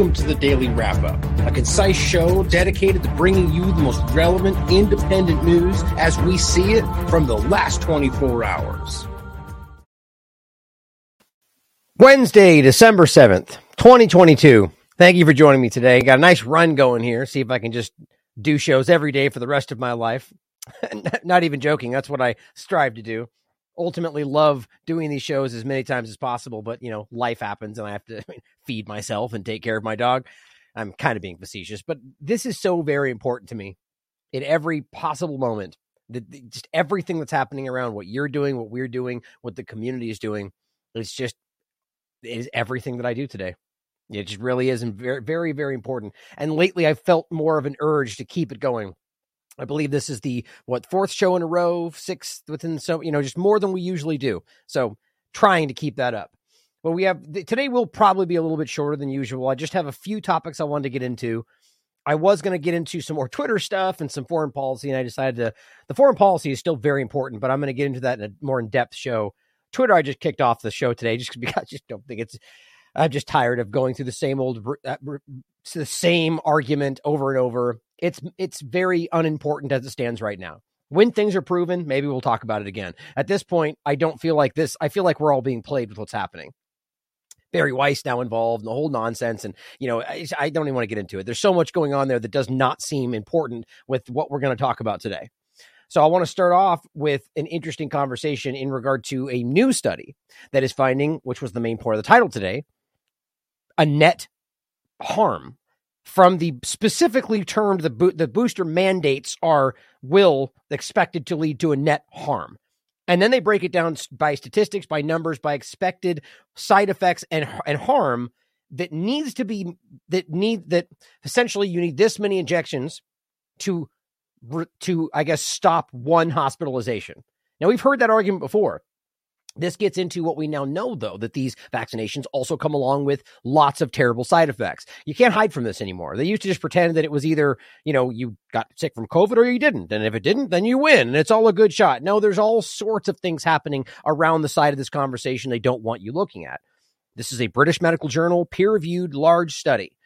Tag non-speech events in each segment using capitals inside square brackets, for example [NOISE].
Welcome to the Daily Wrap Up, a concise show dedicated to bringing you the most relevant independent news as we see it from the last 24 hours. Wednesday, December 7th, 2022. Thank you for joining me today. Got a nice run going here. See if I can just do shows every day for the rest of my life. [LAUGHS] Not even joking. That's what I strive to do ultimately love doing these shows as many times as possible, but you know, life happens and I have to [LAUGHS] feed myself and take care of my dog. I'm kind of being facetious, but this is so very important to me in every possible moment. The, just everything that's happening around what you're doing, what we're doing, what the community is doing. It's just it is everything that I do today. It just really is very, very, very important. And lately, I've felt more of an urge to keep it going I believe this is the what fourth show in a row, sixth within so you know just more than we usually do. So trying to keep that up. But we have today will probably be a little bit shorter than usual. I just have a few topics I wanted to get into. I was going to get into some more Twitter stuff and some foreign policy, and I decided to. The foreign policy is still very important, but I'm going to get into that in a more in depth show. Twitter, I just kicked off the show today just [LAUGHS] because I just don't think it's. I'm just tired of going through the same old, uh, the same argument over and over it's it's very unimportant as it stands right now. When things are proven, maybe we'll talk about it again. At this point, I don't feel like this. I feel like we're all being played with what's happening. Bari Weiss now involved in the whole nonsense. And, you know, I, I, don't even want to get into it. There's so much going on there that does not seem important with what we're going to talk about today. So I want to start off with an interesting conversation in regard to a new study that is finding, which was the main part of the title today, a net harm from the specifically termed the bo- the booster mandates are will expected to lead to a net harm. And then they break it down by statistics, by numbers, by expected side effects and and harm that needs to be that need that essentially you need this many injections to to I guess stop one hospitalization. Now we've heard that argument before. This gets into what we now know, though, that these vaccinations also come along with lots of terrible side effects. You can't hide from this anymore. They used to just pretend that it was either, you know, you got sick from COVID or you didn't. And if it didn't, then you win and it's all a good shot. No, there's all sorts of things happening around the side of this conversation they don't want you looking at. This is a British Medical Journal peer reviewed large study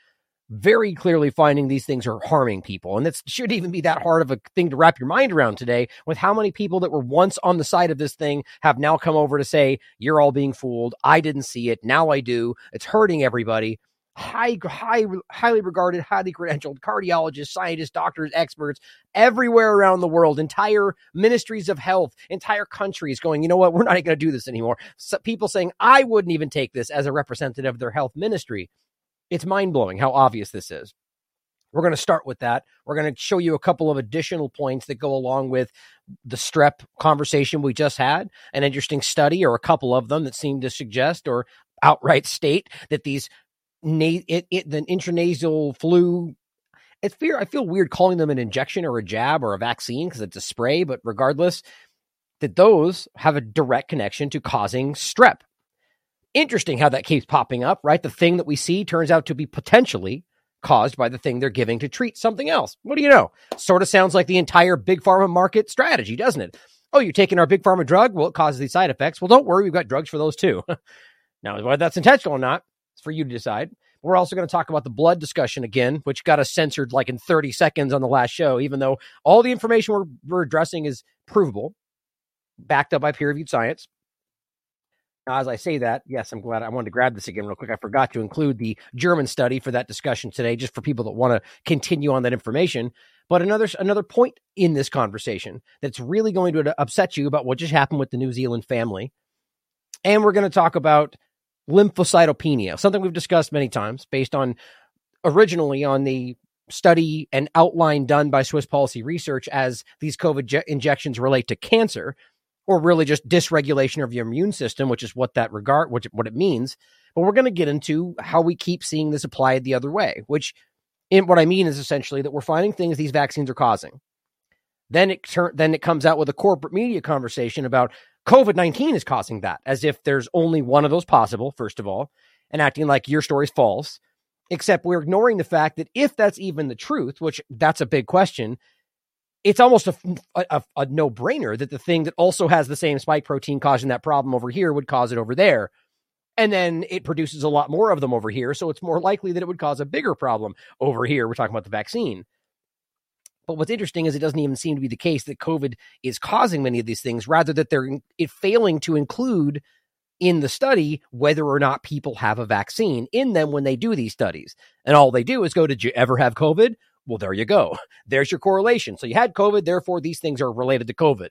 very clearly finding these things are harming people. And that should even be that hard of a thing to wrap your mind around today with how many people that were once on the side of this thing have now come over to say, you're all being fooled. I didn't see it. Now I do. It's hurting everybody. High, high, highly regarded, highly credentialed cardiologists, scientists, doctors, experts everywhere around the world, entire ministries of health, entire countries going, you know what, we're not going to do this anymore. So people saying, I wouldn't even take this as a representative of their health ministry. It's mind blowing how obvious this is. We're going to start with that. We're going to show you a couple of additional points that go along with the strep conversation we just had, an interesting study or a couple of them that seem to suggest or outright state that these na- it, it, the intranasal flu it's fear I feel weird calling them an injection or a jab or a vaccine because it's a spray, but regardless, that those have a direct connection to causing strep interesting how that keeps popping up, right? The thing that we see turns out to be potentially caused by the thing they're giving to treat something else. What do you know? Sort of sounds like the entire big pharma market strategy, doesn't it? Oh, you're taking our big pharma drug? Well, it causes these side effects. Well, don't worry, we've got drugs for those too. [LAUGHS] now, whether that's intentional or not, it's for you to decide. We're also going to talk about the blood discussion again, which got us censored like in 30 seconds on the last show, even though all the information we're, we're addressing is provable, backed up by peer reviewed science. Now, as I say that, yes, I'm glad I wanted to grab this again real quick. I forgot to include the German study for that discussion today, just for people that want to continue on that information. But another another point in this conversation that's really going to upset you about what just happened with the New Zealand family, and we're going to talk about lymphocytopenia, something we've discussed many times, based on originally on the study and outline done by Swiss Policy Research as these COVID je- injections relate to cancer or really just dysregulation of your immune system, which is what that regard, which, what it means. But we're going to get into how we keep seeing this applied the other way, which in what I mean is essentially that we're finding things these vaccines are causing. Then it turn, then it comes out with a corporate media conversation about COVID 19 is causing that, as if there's only one of those possible, first of all, and acting like your story's false. Except we're ignoring the fact that if that's even the truth, which that's a big question, it's almost a, a, a no brainer that the thing that also has the same spike protein causing that problem over here would cause it over there. And then it produces a lot more of them over here. So it's more likely that it would cause a bigger problem over here. We're talking about the vaccine. But what's interesting is it doesn't even seem to be the case that COVID is causing many of these things, rather that they're it failing to include in the study whether or not people have a vaccine in them when they do these studies. And all they do is go, Did you ever have COVID? Well, there you go. There's your correlation. So you had COVID, therefore these things are related to COVID.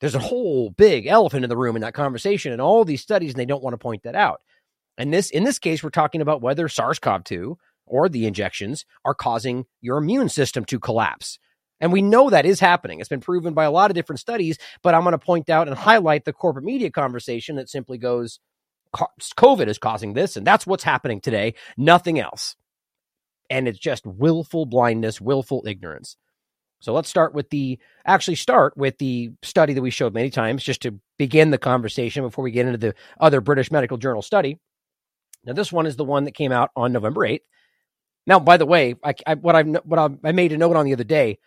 There's a whole big elephant in the room in that conversation and all these studies, and they don't want to point that out. And this, in this case, we're talking about whether SARS-CoV-2 or the injections are causing your immune system to collapse. And we know that is happening. It's been proven by a lot of different studies, but I'm going to point out and highlight the corporate media conversation that simply goes, COVID is causing this, and that's what's happening today, nothing else. And it's just willful blindness, willful ignorance. So let's start with the actually start with the study that we showed many times just to begin the conversation before we get into the other British Medical Journal study. Now this one is the one that came out on November 8th. Now, by the way, I, I, what I've what i I made a note on the other day,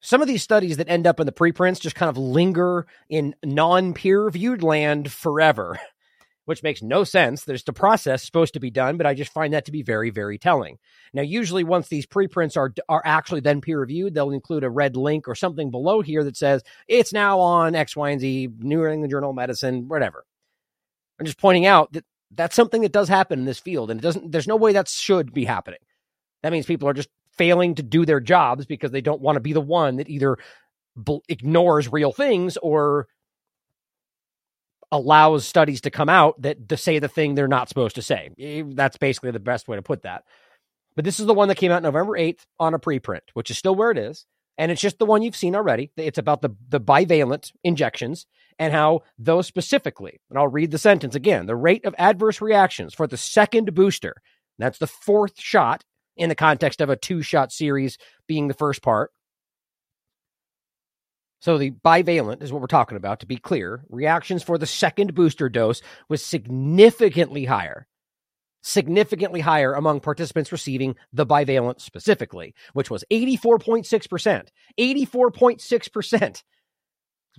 some of these studies that end up in the preprints just kind of linger in non-peer reviewed land forever, [LAUGHS] which makes no sense. There's the process supposed to be done, but I just find that to be very, very telling. Now, usually once these preprints are are actually then peer reviewed, they'll include a red link or something below here that says it's now on X, Y, and Z, New England Journal of Medicine, whatever. I'm just pointing out that that's something that does happen in this field, and it doesn't. There's no way that should be happening. That means people are just failing to do their jobs because they don't want to be the one that either ignores real things or allows studies to come out that to say the thing they're not supposed to say. That's basically the best way to put that. But this is the one that came out November 8th on a preprint, which is still where it is. And it's just the one you've seen already. It's about the, the bivalent injections and how those specifically, and I'll read the sentence again the rate of adverse reactions for the second booster, that's the fourth shot in the context of a two shot series being the first part. So the bivalent is what we're talking about. To be clear, reactions for the second booster dose was significantly higher, significantly higher among participants receiving the bivalent specifically, which was 84.6%. 84.6%.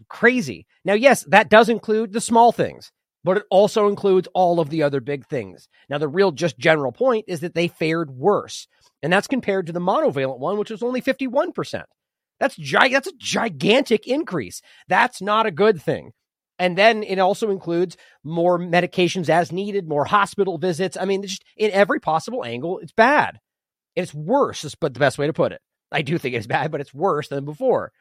Crazy. Now, yes, that does include the small things but it also includes all of the other big things. Now, the real just general point is that they fared worse. And that's compared to the monovalent one, which was only 51%. That's, gi- that's a gigantic increase. That's not a good thing. And then it also includes more medications as needed, more hospital visits. I mean, just in every possible angle, it's bad. It's worse, is but the best way to put it. I do think it's bad, but it's worse than before.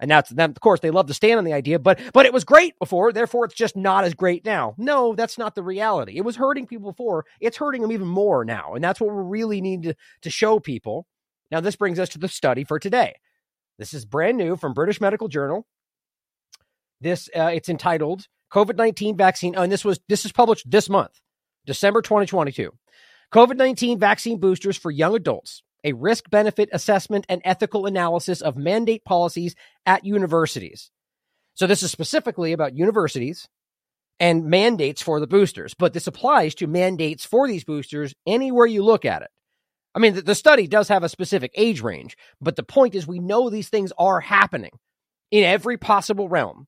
And then of course they love to stand on the idea, but but it was great before, therefore it's just not as great now. No, that's not the reality. It was hurting people before, it's hurting them even more now. And that's what we really need to, to show people. Now, this brings us to the study for today. This is brand new from British Medical Journal. This uh, it's entitled COVID nineteen vaccine, oh, and this was this is published this month, December 2022. COVID 19 vaccine boosters for young adults a risk benefit assessment and ethical analysis of mandate policies at universities. So, this is specifically about universities and mandates for the boosters, but this applies to mandates for these boosters anywhere you look at it. I mean, the, the study does have a specific age range, but the point is we know these things are happening in every possible realm.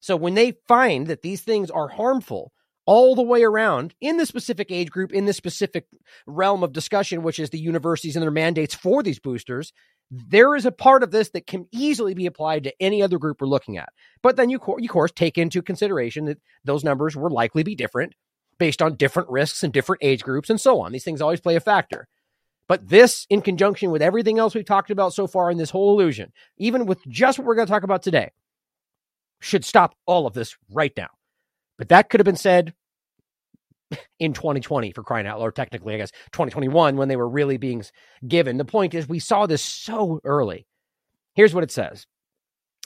So, when they find that these things are harmful, all the way around in the specific age group, in the specific realm of discussion, which is the universities and their mandates for these boosters, there is a part of this that can easily be applied to any other group we're looking at. But then you, you of course, take into consideration that those numbers will likely be different based on different risks and different age groups and so on. These things always play a factor. But this, in conjunction with everything else we've talked about so far in this whole illusion, even with just what we're going to talk about today, should stop all of this right now. But that could have been said in 2020 for crying out loud, technically, I guess 2021 when they were really being given. The point is, we saw this so early. Here's what it says.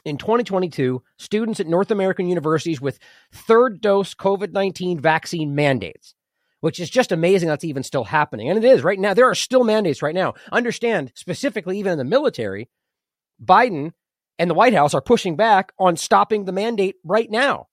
In 2022, students at North American universities with third dose COVID 19 vaccine mandates, which is just amazing that's even still happening. And it is right now. There are still mandates right now. Understand, specifically, even in the military, Biden and the White House are pushing back on stopping the mandate right now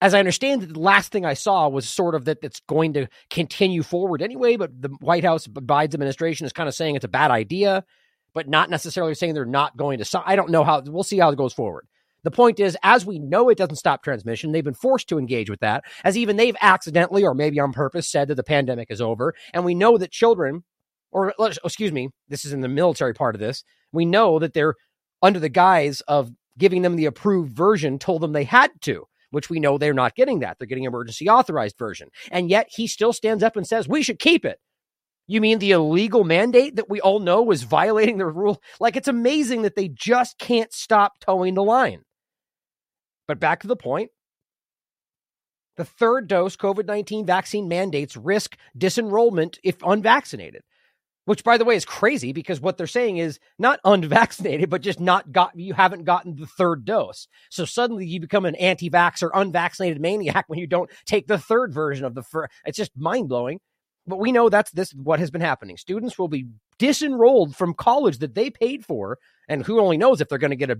as I understand the last thing I saw was sort of that it's going to continue forward anyway, but the White House, Biden's administration is kind of saying it's a bad idea, but not necessarily saying they're not going to. I don't know how, we'll see how it goes forward. The point is, as we know it doesn't stop transmission, they've been forced to engage with that, as even they've accidentally or maybe on purpose said that the pandemic is over. And we know that children, or uh, excuse me, this is in the military part of this, we know that they're under the guise of giving them the approved version, told them they had to, which we know they're not getting that. They're getting emergency authorized version. And yet he still stands up and says, we should keep it. You mean the illegal mandate that we all know was violating the rule? Like it's amazing that they just can't stop toeing the line. But back to the point the third dose COVID 19 vaccine mandates risk disenrollment if unvaccinated, which, by the way, is crazy because what they're saying is not [LAUGHS] unvaccinated, but just not got, you haven't gotten the third dose. So suddenly you become an anti vax or unvaccinated maniac [LAUGHS] when you don't take the third version of the first. It's just mind blowing. But we know that's this what has been happening. Students will be disenrolled from college that they paid for, and who only knows if they're going to get a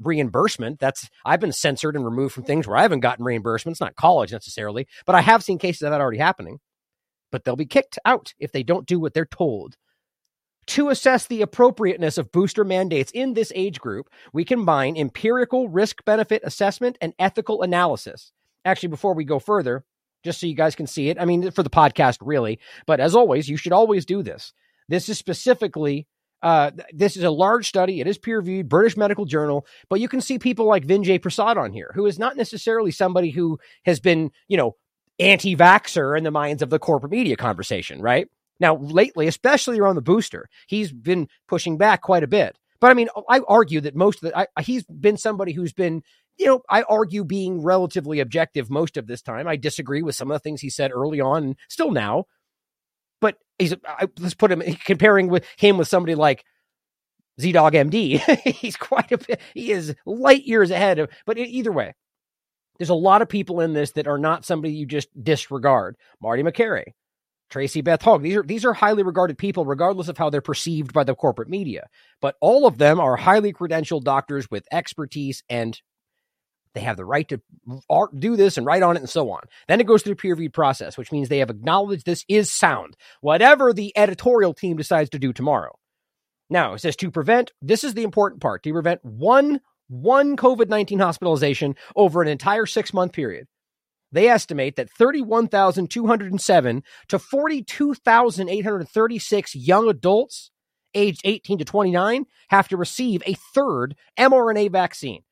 reimbursement. That's I've been censored and removed from things where I haven't gotten reimbursement. It's not college necessarily, but I have seen cases of that already happening. But they'll be kicked out if they don't do what they're told. To assess the appropriateness of booster mandates in this age group, we combine empirical risk benefit assessment and ethical analysis. Actually, before we go further, just so you guys can see it, I mean, for the podcast, really, but as always, you should always do this. This is specifically uh, this is a large study. It is peer reviewed, British Medical Journal, but you can see people like Vinay Prasad on here, who is not necessarily somebody who has been, you know, anti vaxxer in the minds of the corporate media conversation, right? Now, lately, especially around the booster, he's been pushing back quite a bit. But I mean, I argue that most of the, I, he's been somebody who's been, you know, I argue being relatively objective most of this time. I disagree with some of the things he said early on and still now but he's I, let's put him [LAUGHS] comparing with him with somebody like ZDoggMD. [LAUGHS] he's quite a bit. He is light years ahead of. But either way, there's a lot of people in this that are not somebody you just disregard. Marty Makary, Tracy Beth Høeg. These are these are highly regarded people, regardless of how they're perceived by the corporate media. But all of them are highly credentialed doctors with expertise and they have the right to do this and write on it and so on. Then it goes through the peer reviewed process, which means they have acknowledged this is sound, whatever the editorial team decides to do tomorrow. Now, it says to prevent, this is the important part, to prevent one, one COVID 19 hospitalization over an entire six month period. They estimate that 31,207 to 42,836 young adults aged 18 to 29 have to receive a third mRNA vaccine.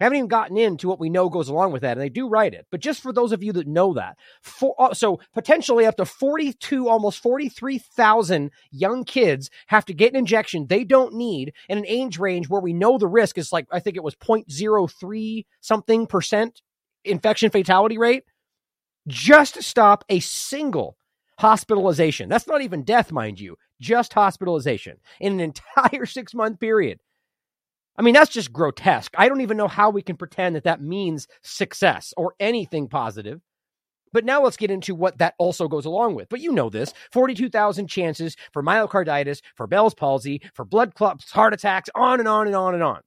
I haven't even gotten into what we know goes along with that, and they do write it. But just for those of you that know that, for, uh, so potentially up to 42, almost 43,000 young kids have to get an injection they don't need in an age range where we know the risk is like, I think it was 0.03 something percent infection fatality rate, just to stop a single hospitalization. That's not even death, mind you, just hospitalization in an entire [LAUGHS] six month period. I mean, that's just grotesque. I don't even know how we can pretend that that means success or anything positive. But now let's get into what that also goes along with. But you know this 42,000 chances for myocarditis, for Bell's palsy, for blood clots, heart attacks, on and on and on and on.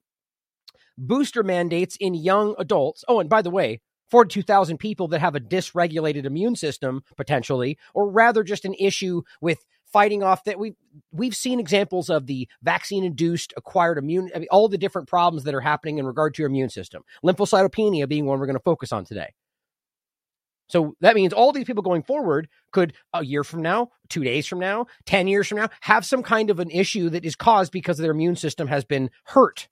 Booster mandates in young adults. Oh, and by the way, 42,000 people that have a dysregulated immune system potentially, or rather just an issue with fighting off that we we've seen examples of the vaccine induced acquired immune I mean, all the different problems that are happening in regard to your immune system lymphocytopenia being one we're going to focus on today so that means all these people going forward could a year from now, two days from now, 10 years from now, have some kind of an issue that is caused because their immune system has been hurt.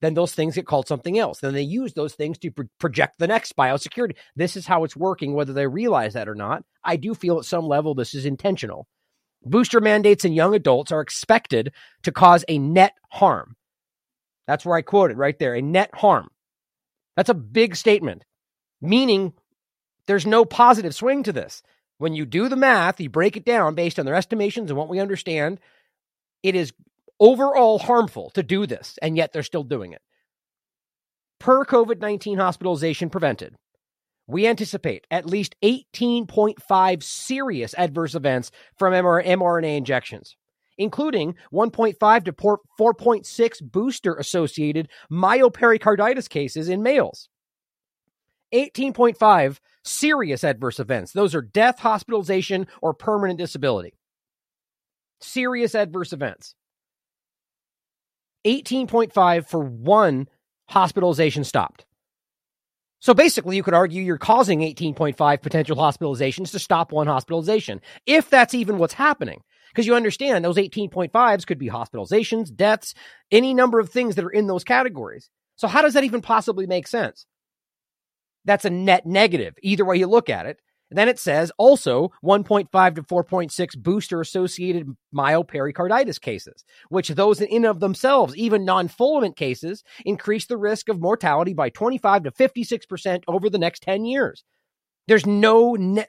Then those things get called something else. Then they use those things to pro- project the next biosecurity. This is how it's working, whether they realize that or not. I do feel at some level this is intentional. Booster mandates in young adults are expected to cause a net harm. That's where I quoted right there a net harm. That's a big statement, meaning there's no positive swing to this. When you do the math, you break it down based on their estimations and what we understand, it is overall harmful to do this, and yet they're still doing it. Per COVID 19 hospitalization prevented, we anticipate at least 18.5 serious adverse events from mRNA injections, including 1.5 to 4.6 booster associated myopericarditis cases in males. 18.5 serious adverse events. Those are death, hospitalization, or permanent disability. Serious adverse events. 18.5 for one hospitalization stopped. So basically, you could argue you're causing 18.5 potential hospitalizations to stop one hospitalization, if that's even what's happening. Because you understand those 18.5s could be hospitalizations, deaths, any number of things that are in those categories. So, how does that even possibly make sense? That's a net negative, either way you look at it. Then it says also 1.5 to 4.6 booster associated myopericarditis cases, which those in and of themselves, even non-fulminant cases, increase the risk of mortality by 25 to 56% over the next 10 years. There's no ne-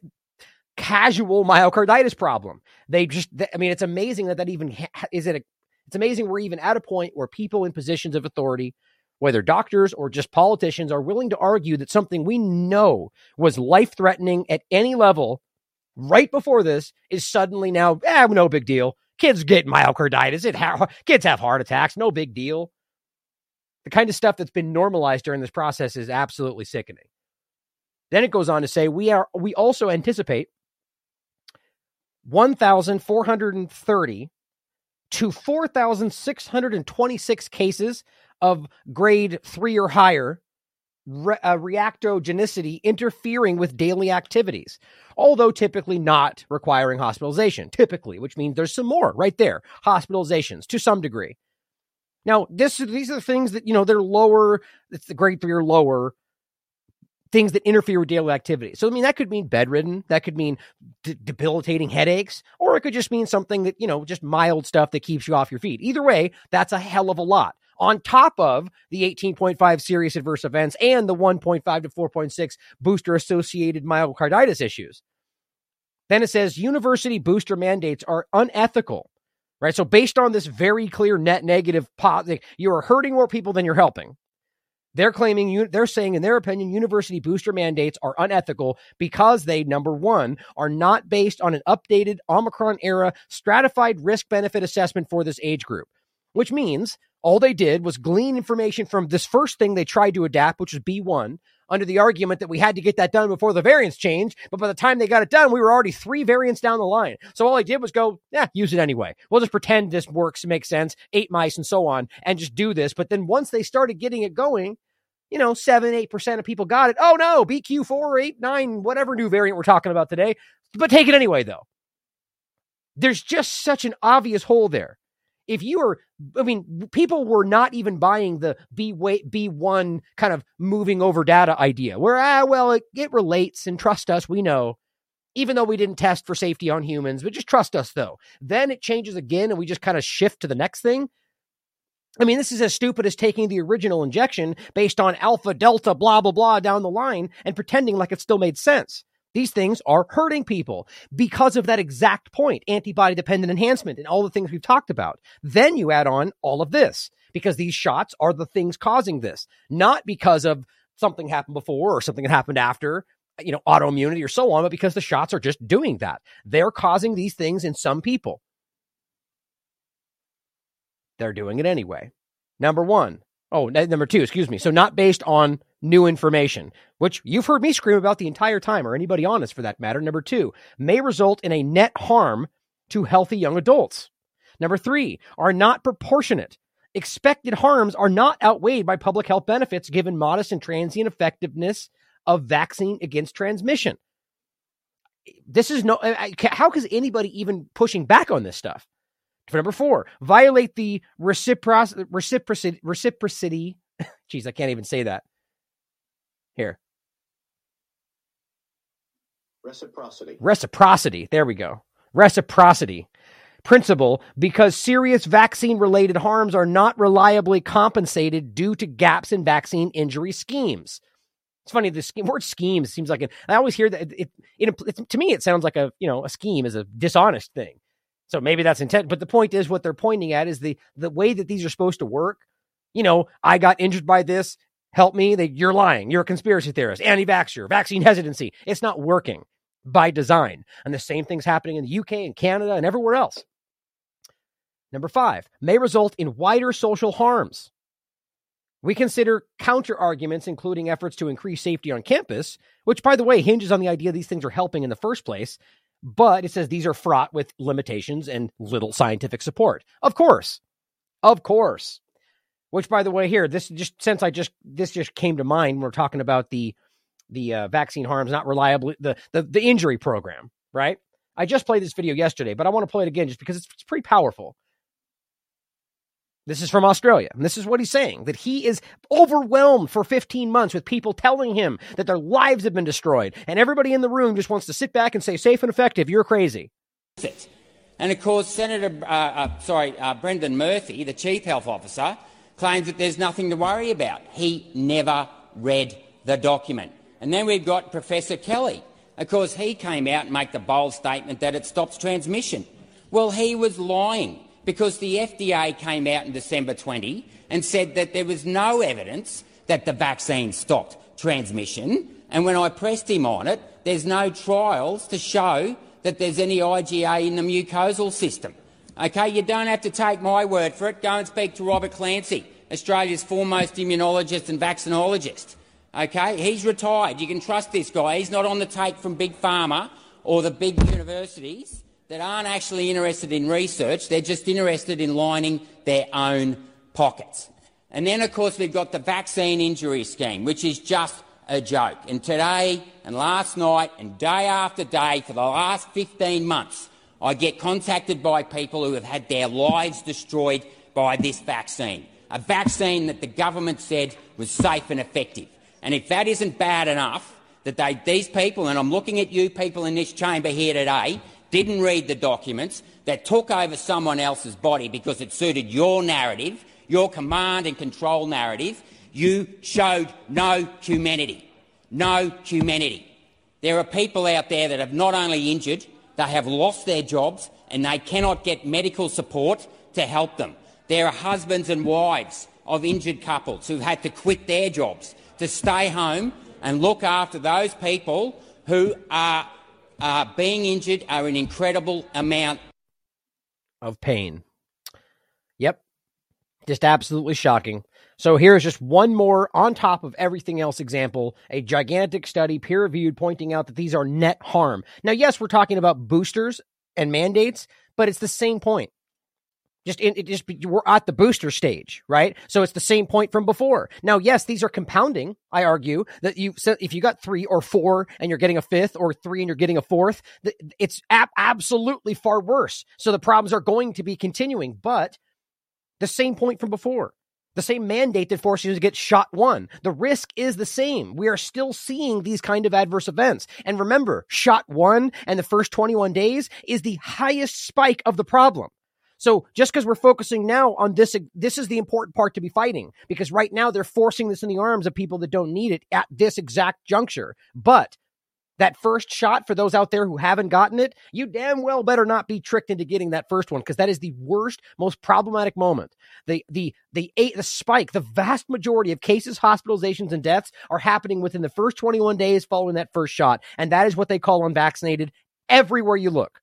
casual myocarditis problem. They just, I mean, it's amazing that that even is it. A, it's amazing we're even at a point where people in positions of authority whether doctors or just politicians are willing to argue that something we know was life threatening at any level right before this is suddenly now, eh, no big deal. Kids get myocarditis. It ha- kids have heart attacks. No big deal. The kind of stuff that's been normalized during this process is absolutely sickening. Then it goes on to say we are we also anticipate 1,430 to 4,626 cases of grade three or higher re- uh, reactogenicity interfering with daily activities, although typically not requiring hospitalization, typically, which means there's some more right there, hospitalizations to some degree. Now, this these are the things that, you know, they're lower, it's the grade three or lower things that interfere with daily activity. So, I mean, that could mean bedridden, that could mean d- debilitating headaches, or it could just mean something that, you know, just mild stuff that keeps you off your feet. Either way, that's a hell of a lot on top of the 18.5 serious adverse events and the 1.5 to 4.6 booster associated myocarditis issues. Then it says university booster mandates are unethical, right? So, based on this very clear net negative, you are hurting more people than you're helping. They're claiming, they're saying, in their opinion, university booster mandates are unethical because they, number one, are not based on an updated Omicron era stratified risk benefit assessment for this age group, which means all they did was glean information from this first thing they tried to adapt, which was B1, under the argument that we had to get that done before the variants changed. But by the time they got it done, we were already three variants down the line. So all I did was go, yeah, use it anyway. We'll just pretend this works, makes sense, eight mice and so on, and just do this. But then once they started getting it going, you know, seven, eight percent of people got it. Oh no, BQ four, eight, nine, whatever new variant we're talking about today. But take it anyway, though. There's just such an obvious hole there if you were i mean people were not even buying the b b1 kind of moving over data idea. Where ah well it, it relates and trust us we know. Even though we didn't test for safety on humans but just trust us though. Then it changes again and we just kind of shift to the next thing. I mean, this is as stupid as taking the original injection based on alpha, delta, blah, blah, blah down the line and pretending like it still made sense. These things are hurting people because of that exact point antibody dependent enhancement and all the things we've talked about. Then you add on all of this because these shots are the things causing this, not because of something happened before or something that happened after, you know, autoimmunity or so on, but because the shots are just doing that. They're causing these things in some people. They're doing it anyway. Number one. Oh, number two, excuse me. So not based on new information, which you've heard me scream about the entire time, or anybody honest for that matter. Number two, may result in a net harm to healthy young adults. Number three, are not proportionate. Expected harms are not outweighed by public health benefits given modest and transient effectiveness of vaccine against transmission. This is no, how is anybody even pushing back on this stuff? For number four, violate the reciprocity, reciprocity, [LAUGHS] reciprocity. Jeez, I can't even say that. Here. Reciprocity. Reciprocity. There we go. Reciprocity principle because serious vaccine related harms are not reliably compensated due to gaps in vaccine injury schemes. It's funny the scheme, word schemes seems like an, I always hear that it, it, it, it, to me it sounds like a you know a scheme is a dishonest thing. So maybe that's intent, but the point is what they're pointing at is the the way that these are supposed to work. You know, I got injured by this help me. They, you're lying. You're a conspiracy theorist, anti-vaxxer, vaccine hesitancy. It's not working by design. And the same thing's happening in the UK and Canada and everywhere else. Number five, may result in wider social harms. We consider counter arguments, including efforts to increase safety on campus, which, by the way, hinges on the idea these things are helping in the first place. But it says these are fraught with limitations and little scientific support. Of course. Of course. Which, by the way, here this just since I just this just came to mind. We're talking about the the uh, vaccine harms not reliably the, the the injury program, right? I just played this video yesterday, but I want to play it again just because it's, it's pretty powerful. This is from Australia. And this is what he's saying that he is overwhelmed for 15 months with people telling him that their lives have been destroyed. And everybody in the room just wants to sit back and say, safe and effective, you're crazy. And of course, Senator, uh, uh, sorry, uh, Brendan Murphy, the Chief Health Officer, claims that there's nothing to worry about. He never read the document. And then we've got Professor Kelly. Of course, he came out and made the bold statement that it stops transmission. Well, he was lying because the FDA came out in December 20 and said that there was no evidence that the vaccine stopped transmission. And when I pressed him on it, there's no trials to show that there's any IgA in the mucosal system. Okay, you don't have to take my word for it. Go and speak to Robert Clancy, Australia's foremost immunologist and vaccinologist. Okay, he's retired. You can trust this guy. He's not on the take from big pharma or the big universities that aren't actually interested in research. They're just interested in lining their own pockets. And then, of course, we've got the vaccine injury scheme, which is just a joke. And today and last night and day after day for the last 15 months, I get contacted by people who have had their lives destroyed by this vaccine. A vaccine that the government said was safe and effective. And if that isn't bad enough, that they, these people, and I'm looking at you people in this chamber here today, didn't read the documents, that took over someone else's body because it suited your narrative, your command and control narrative, you showed no humanity. No humanity. There are people out there that have not only injured, they have lost their jobs and they cannot get medical support to help them. There are husbands and wives of injured couples who've had to quit their jobs to stay home and look after those people who are uh, being injured are an incredible amount of pain. Yep. Just absolutely shocking. So here's just one more on top of everything else example, a gigantic study peer reviewed pointing out that these are net harm. Now, yes, we're talking about boosters and mandates, but it's the same point. Just in, it just we're at the booster stage, right? So it's the same point from before. Now, yes, these are compounding. I argue that you so if you got three or four and you're getting a fifth, or three and you're getting a fourth, it's ab- absolutely far worse. So the problems are going to be continuing, but the same point from before. The same mandate that forces you to get shot one. The risk is the same. We are still seeing these kind of adverse events. And remember, shot one and the first 21 days is the highest spike of the problem. So just because we're focusing now on this, this is the important part to be fighting because right now they're forcing this in the arms of people that don't need it at this exact juncture. But that first shot for those out there who haven't gotten it, you damn well better not be tricked into getting that first one because that is the worst, most problematic moment. The the the eight, the spike, the vast majority of cases, hospitalizations, and deaths are happening within the first 21 days following that first shot, and that is what they call unvaccinated everywhere you look.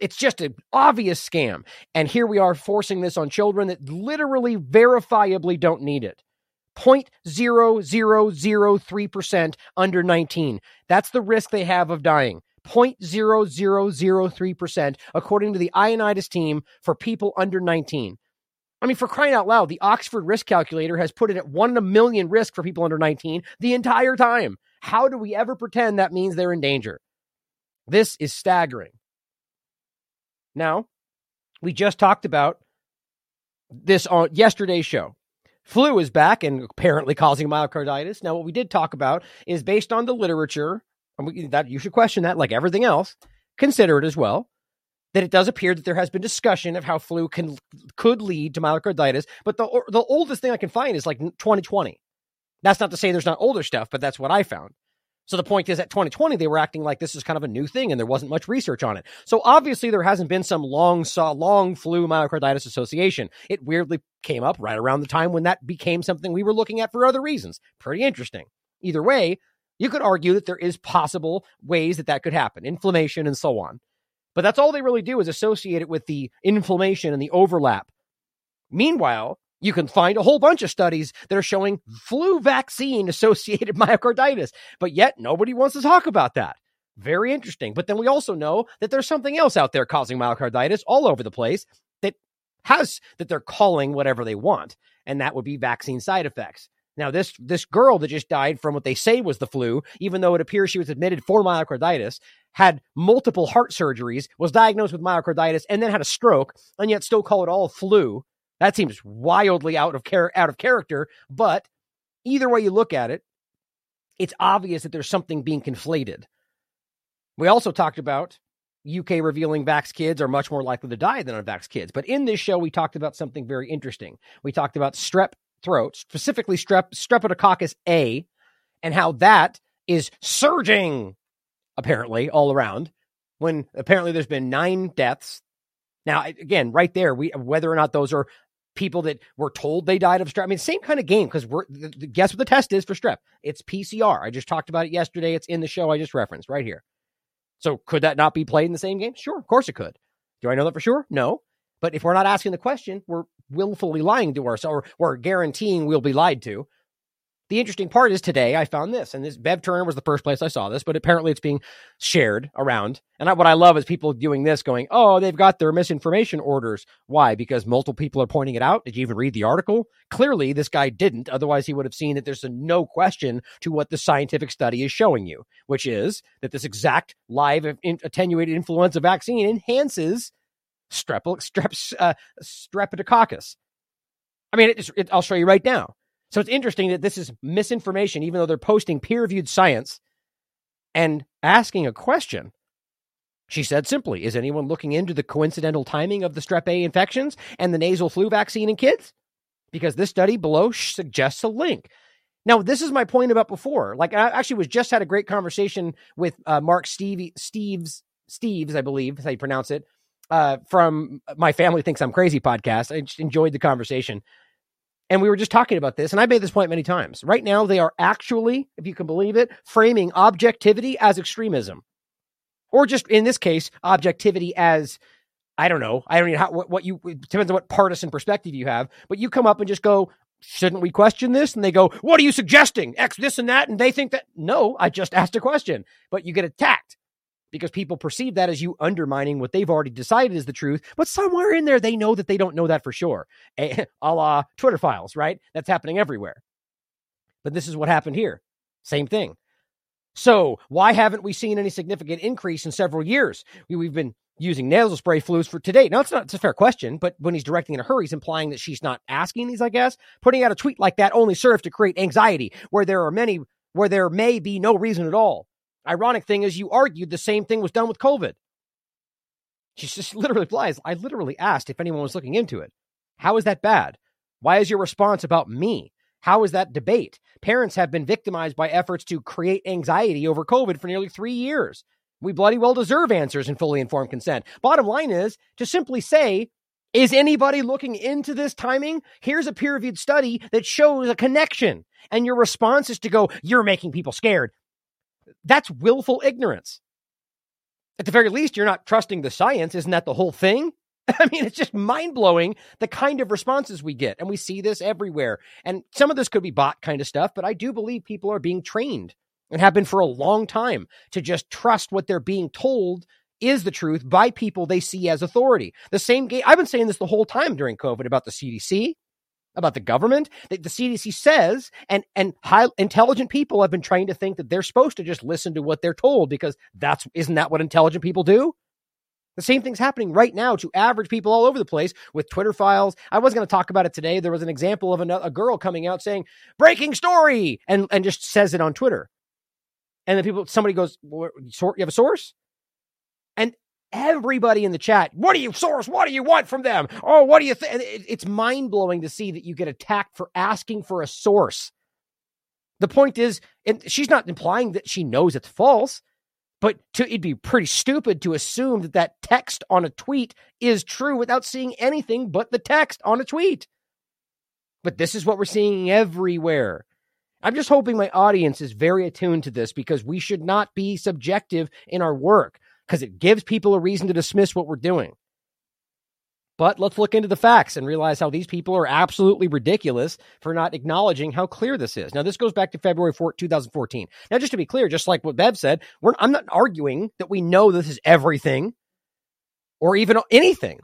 It's just an obvious scam. And here we are forcing this on children that literally verifiably don't need it. 0.0003% under 19. That's the risk they have of dying. 0.0003% according to the Ioannidis team for people under 19. I mean, for crying out loud, the Oxford risk calculator has put it at one in a million risk for people under 19 the entire time. How do we ever pretend that means they're in danger? This is staggering. Now, we just talked about this on yesterday's show. Flu is back and apparently causing myocarditis. Now, what we did talk about is based on the literature, and we, that you should question that, like everything else. Consider it as well that it does appear that there has been discussion of how flu can could lead to myocarditis. But the the oldest thing I can find is like 2020. That's not to say there's not older stuff, but that's what I found. So the point is, at 2020, they were acting like this is kind of a new thing, and there wasn't much research on it. So obviously, there hasn't been some long saw long flu myocarditis association. It weirdly came up right around the time when that became something we were looking at for other reasons. Pretty interesting. Either way, you could argue that there is possible ways that that could happen, inflammation and so on. But that's all they really do is associate it with the inflammation and the overlap. Meanwhile, you can find a whole bunch of studies that are showing flu vaccine associated [LAUGHS] myocarditis, but yet nobody wants to talk about that. Very interesting. But then we also know that there's something else out there causing myocarditis all over the place that has that they're calling whatever they want, and that would be vaccine side effects. Now, this this girl that just died from what they say was the flu, even though it appears she was admitted for myocarditis, had multiple heart surgeries, was diagnosed with myocarditis, and then had a stroke, and yet still call it all flu. That seems wildly out of char- out of character. But either way you look at it, it's obvious that there's something being conflated. We also talked about UK revealing vax kids are much more likely to die than unvax kids. But in this show, we talked about something very interesting. We talked about strep throat, specifically strep streptococcus A, and how that is surging apparently all around. When apparently there's been nine deaths. Now, again, right there, we whether or not those are people that were told they died of strep. I mean, same kind of game because we're guess what the test is for strep? It's PCR. I just talked about it yesterday. It's in the show I just referenced right here. So could that not be played in the same game? Sure, of course it could. Do I know that for sure? No. But if we're not asking the question, we're willfully lying to ourselves or we're guaranteeing we'll be lied to. The interesting part is today I found this, and this Bev Turner was the first place I saw this, but apparently it's being shared around. And I, what I love is people doing this, going, "Oh, they've got their misinformation orders." Why? Because multiple people are pointing it out. Did you even read the article? Clearly, this guy didn't. Otherwise, he would have seen that there's a no question to what the scientific study is showing you, which is that this exact live attenuated influenza vaccine enhances strep, strep, uh, streptococcus. I mean, it, it, I'll show you right now. So it's interesting that this is misinformation, even though they're posting peer reviewed science and asking a question. She said simply, Is anyone looking into the coincidental timing of the strep A infections and the nasal flu vaccine in kids? Because this study below suggests a link. Now, this is my point about before. Like, I actually was just had a great conversation with uh, Mark Steve, Steves, Steves, I believe, how you pronounce it, uh, from my family thinks I'm crazy podcast. I just enjoyed the conversation. And we were just talking about this, and I made this point many times. Right now, they are actually, if you can believe it, framing objectivity as extremism. Or just in this case, objectivity as I don't know. I don't know what, what you depends on what partisan perspective you have, but you come up and just go, shouldn't we question this? And they go, what are you suggesting? X this and that, and they think that no, I just asked a question, but you get attacked because people perceive that as you undermining what they've already decided is the truth. But somewhere in there, they know that they don't know that for sure. A, [LAUGHS] eh, a la Twitter files, right? That's happening everywhere. But this is what happened here. Same thing. So why haven't we seen any significant increase in several years? We, have been using nasal spray flus for today. Now it's not it's a fair question, but when he's directing in a hurry, he's implying that she's not asking these, I guess. Putting out a tweet like that only serves to create anxiety where there are many where there may be no reason at all. Ironic thing is, you argued the same thing was done with COVID. She just [LAUGHS] literally replies, I literally asked if anyone was looking into it. How is that bad? Why is your response about me? How is that debate? Parents have been victimized by efforts to create anxiety over COVID for nearly three years. We bloody well deserve answers and fully informed consent. Bottom line is to simply say, is anybody looking into this timing? Here's a peer reviewed study that shows a connection. And your response is to go, you're making people scared. That's willful ignorance. At the very least, you're not trusting the science. Isn't that the whole thing? [LAUGHS] I mean, it's just mind blowing the kind of responses we get. And we see this everywhere. And some of this could be bot kind of stuff, but I do believe people are being trained and have been for a long time to just trust what they're being told is the truth by people they see as authority. The same game, I've been saying this the whole time during COVID about the CDC, about the government that the CDC says, and and high intelligent people have been trained to think that they're supposed to just listen to what they're told because that's isn't that what intelligent people do? The same thing's happening right now to average people all over the place with Twitter files. I was going to talk about it today. There was an example of a, a girl coming out saying "breaking story" and and just says it on Twitter, and then people somebody goes, "You have a source?" Everybody in the chat, what do you source? What do you want from them? Oh, what do you think? It's mind blowing to see that you get attacked for asking for a source. The point is, and she's not implying that she knows it's false, but to, it'd be pretty stupid to assume that that text on a tweet is true without seeing anything but the text on a tweet. But this is what we're seeing everywhere. I'm just hoping my audience is very attuned to this because we should not be subjective in our work because it gives people a reason to dismiss what we're doing. But let's look into the facts and realize how these people are absolutely ridiculous for not acknowledging how clear this is. Now, this goes back to February 4, 2014. Now, just to be clear, just like what Bev said, I'm not arguing that we know this is everything or even anything.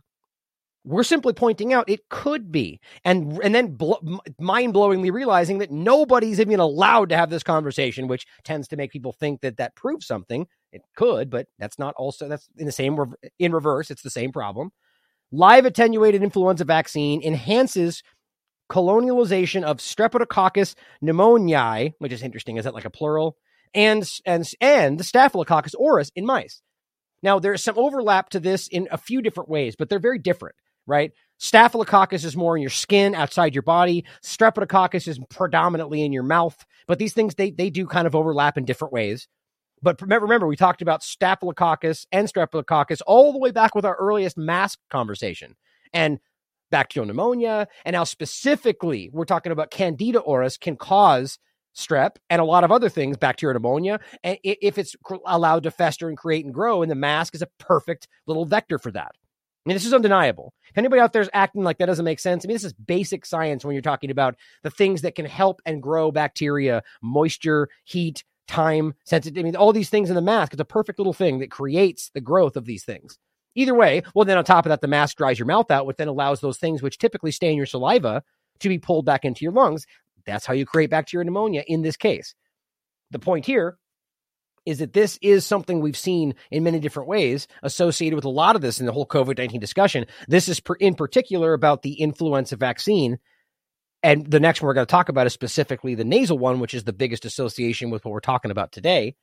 We're simply pointing out it could be, and and then bl- mind blowingly realizing that nobody's even allowed to have this conversation, which tends to make people think that that proves something. It could, but that's not also that's in the same in reverse. It's the same problem. Live attenuated influenza vaccine enhances colonialization of Streptococcus pneumoniae, which is interesting. Is that like a plural? And and and the Staphylococcus aureus in mice. Now there's some overlap to this in a few different ways, but they're very different right? Staphylococcus is more in your skin, outside your body. Streptococcus is predominantly in your mouth. But these things they they do kind of overlap in different ways. But remember, we talked about Staphylococcus and Streptococcus all the way back with our earliest mask conversation, and bacterial pneumonia, and now specifically we're talking about Candida auris can cause strep and a lot of other things, bacterial pneumonia, and if it's allowed to fester and create and grow, and the mask is a perfect little vector for that. I mean, this is undeniable. If anybody out there is acting like that doesn't make sense, I mean, this is basic science when you're talking about the things that can help and grow bacteria, moisture, heat, time, sensitivity. I mean, all these things in the mask. It's a perfect little thing that creates the growth of these things. Either way, well, then on top of that, the mask dries your mouth out, which then allows those things which typically stay in your saliva to be pulled back into your lungs. That's how you create bacterial pneumonia in this case. The point here is that this is something we've seen in many different ways associated with a lot of this in the whole COVID 19 discussion. This is per, in particular about the influenza vaccine. And the next one we're going to talk about is specifically the nasal one, which is the biggest association with what we're talking about today.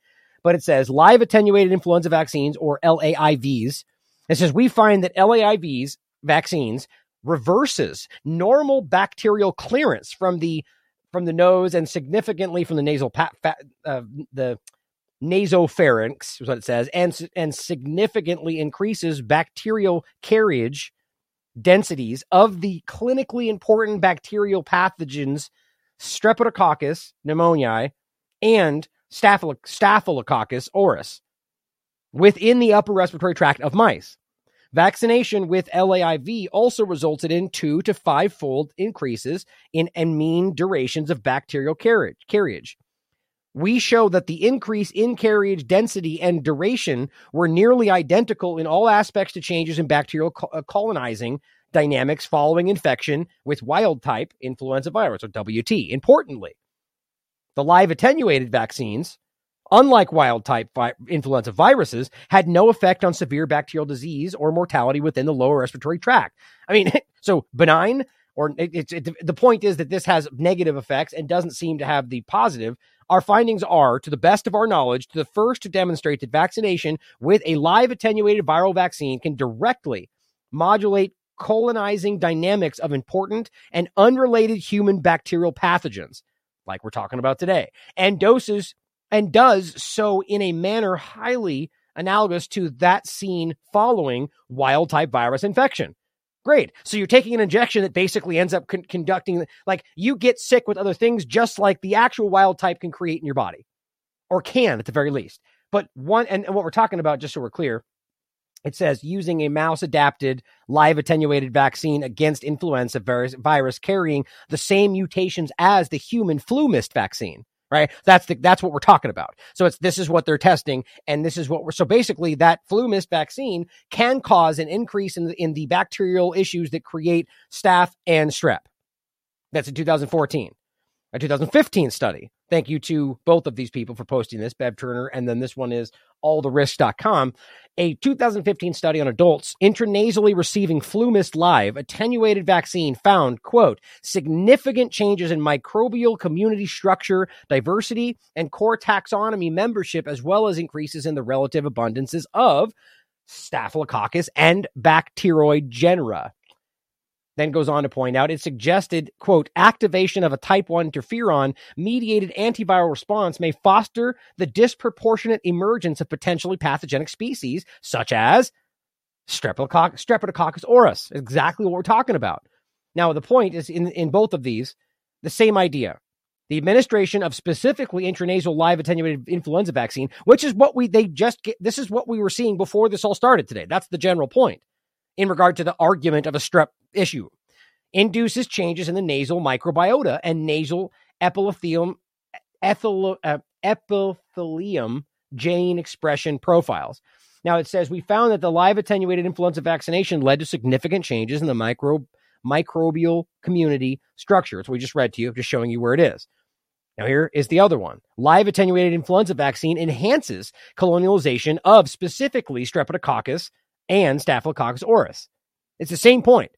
But it says live attenuated influenza vaccines or LAIVs. It says we find that LAIVs vaccines reverses normal bacterial clearance from the from the nose and significantly from the nasal pa- fa- uh, the nasopharynx is what it says, and and significantly increases bacterial carriage densities of the clinically important bacterial pathogens Streptococcus pneumoniae and Staphylococcus aureus within the upper respiratory tract of mice. Vaccination with LAIV also resulted in two to five fold increases in and mean durations of bacterial carriage. carriage we show that the increase in carriage density and duration were nearly identical in all aspects to changes in bacterial uh, colonizing dynamics following infection with wild type influenza virus or WT. Importantly, the live attenuated vaccines, unlike wild type vi- influenza viruses, had no effect on severe bacterial disease or mortality within the lower respiratory tract. I mean, [LAUGHS] so benign or it's it, the point is that this has negative effects and doesn't seem to have the positive our findings are, to the best of our knowledge, the first to demonstrate that vaccination with a live attenuated viral vaccine can directly modulate colonizing dynamics of important and unrelated human bacterial pathogens, like we're talking about today, and doses and does so in a manner highly analogous to that seen following wild type virus infection. Great. So you're taking an injection that basically ends up con- conducting, like you get sick with other things, just like the actual wild type can create in your body, or can at the very least. But one, and, and what we're talking about, just so we're clear, it says using a mouse adapted live attenuated vaccine against influenza virus, virus carrying the same mutations as the human FluMist vaccine right? That's the, that's what we're talking about. So it's this is what they're testing, and this is what we're so basically that FluMist vaccine can cause an increase in the, in the bacterial issues that create staph and strep. That's in 2014 a 2015 study. Thank you to both of these people for posting this, Bev Turner, and then this one is alltherisk.com. A 2015 study on adults intranasally receiving FluMist Live attenuated vaccine found, quote, significant changes in microbial community structure, diversity, and core taxonomy membership, as well as increases in the relative abundances of Staphylococcus and Bacteroid genera then goes on to point out it suggested, quote, activation of a type 1 interferon mediated antiviral response may foster the disproportionate emergence of potentially pathogenic species, such as Streptococcus, Streptococcus aureus, exactly what we're talking about. Now, the point is in, in both of these, the same idea. The administration of specifically intranasal live attenuated influenza vaccine, which is what we they just get, this is what we were seeing before this all started today. That's the general point in regard to the argument of a strep issue, induces changes in the nasal microbiota and nasal epithelium, ethel, uh, epithelium gene expression profiles. Now it says we found that the live attenuated influenza vaccination led to significant changes in the micro microbial community structure. It's what we just read to you, just showing you where it is. Now, here is the other one. Live attenuated influenza vaccine enhances colonialization of specifically Streptococcus and Staphylococcus aureus. It's the same point,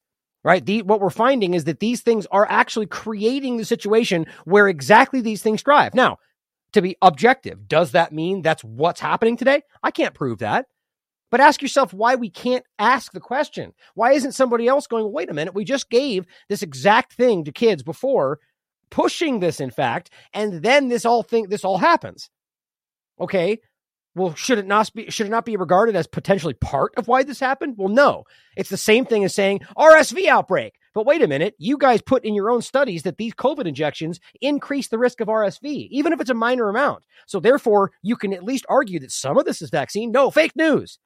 right? The, what we're finding is that these things are actually creating the situation where exactly these things thrive. Now, to be objective, does that mean that's what's happening today? I can't prove that. But ask yourself why we can't ask the question. Why isn't somebody else going, wait a minute, we just gave this exact thing to kids before, pushing this, in fact, and then this all thing this all happens. Okay. Well, should it not be should it not be regarded as potentially part of why this happened? Well, no. It's the same thing as saying RSV outbreak. But wait a minute, you guys put in your own studies that these COVID injections increase the risk of RSV, even if it's a minor amount. So therefore, you can at least argue that some of this is vaccine. No, fake news.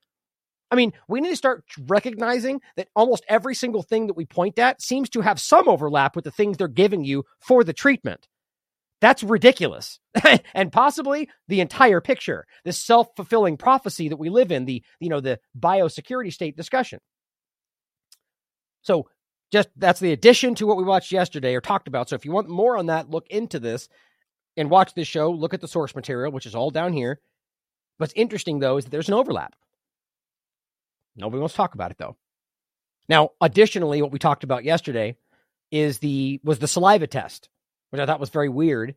I mean, we need to start recognizing that almost every single thing that we point at seems to have some overlap with the things they're giving you for the treatment. That's ridiculous. [LAUGHS] and possibly the entire picture, this self-fulfilling prophecy that we live in, the you know, the biosecurity state discussion. So just that's the addition to what we watched yesterday or talked about. So if you want more on that, look into this and watch this show. Look at the source material, which is all down here. What's interesting though is that there's an overlap. Nobody wants to talk about it though. Now, additionally, what we talked about yesterday is the was the saliva test, which I thought was very weird.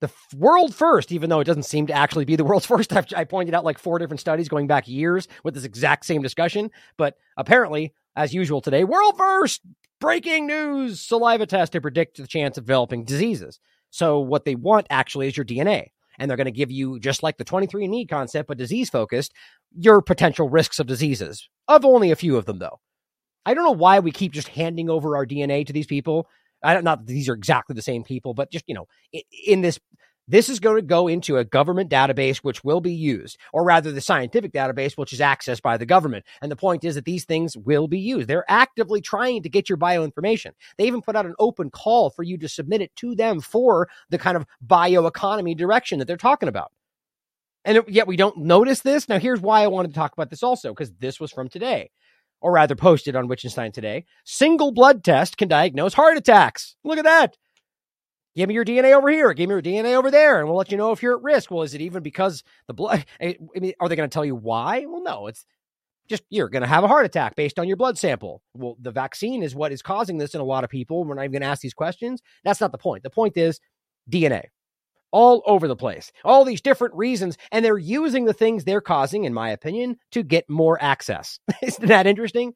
The f- world first, even though it doesn't seem to actually be the world's [LAUGHS] first. I've, I pointed out like four different studies going back years with this exact same discussion, but apparently, as usual today, world first! Breaking news: saliva test to predict the chance of developing diseases. So what they want actually is your DNA and they're going to give you just like the 23andme concept but disease focused your potential risks of diseases. Of only a few of them though. I don't know why we keep just handing over our dna to these people i don't not these are exactly the same people but just you know in this this is going to go into a government database, which will be used, or rather the scientific database, which is accessed by the government. And the point is that these things will be used. They're actively trying to get your bioinformation. They even put out an open call for you to submit it to them for the kind of bioeconomy direction that they're talking about. And yet we don't notice this. Now, here's why I wanted to talk about this also, because this was from today, or rather posted on Wittgenstein today. Single blood test can diagnose heart attacks. Look at that. Give me your DNA over here. Give me your DNA over there, and we'll let you know if you're at risk. Well, is it even because the blood? [LAUGHS] I mean, are they going to tell you why? Well, no. It's just you're going to have a heart attack based on your blood sample. Well, the vaccine is what is causing this in a lot of people. We're not even going to ask these questions. That's not the point. The point is DNA all over the place, all these different reasons, and they're using the things they're causing, in my opinion, to get more access. [LAUGHS] Isn't that interesting?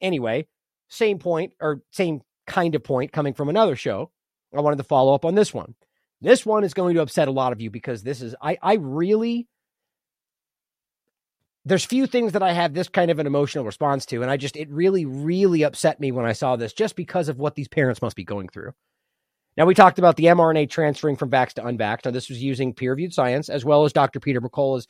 Anyway, same point or same kind of point coming from another show I wanted to follow up on this one. This one is going to upset a lot of you because this is I I really there's few things that I have this kind of an emotional response to and I just it really really upset me when I saw this just because of what these parents must be going through. Now we talked about the mRNA transferring from vax to unvax. Now this was using peer-reviewed science as well as Dr. Peter McCullough's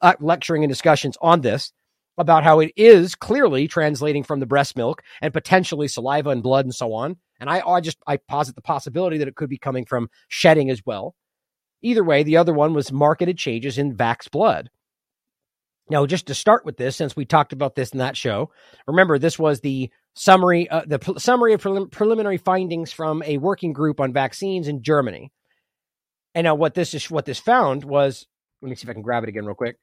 uh, lecturing and discussions on this about how it is clearly translating from the breast milk and potentially saliva and blood and so on. And I, I just I posit the possibility that it could be coming from shedding as well. Either way, the other one was marketed changes in Vax blood. Now, just to start with this, since we talked about this in that show, remember this was the summary, uh, the pl- summary of prelim- preliminary findings from a working group on vaccines in Germany. And now, what this is, what this found was, let me see if I can grab it again real quick.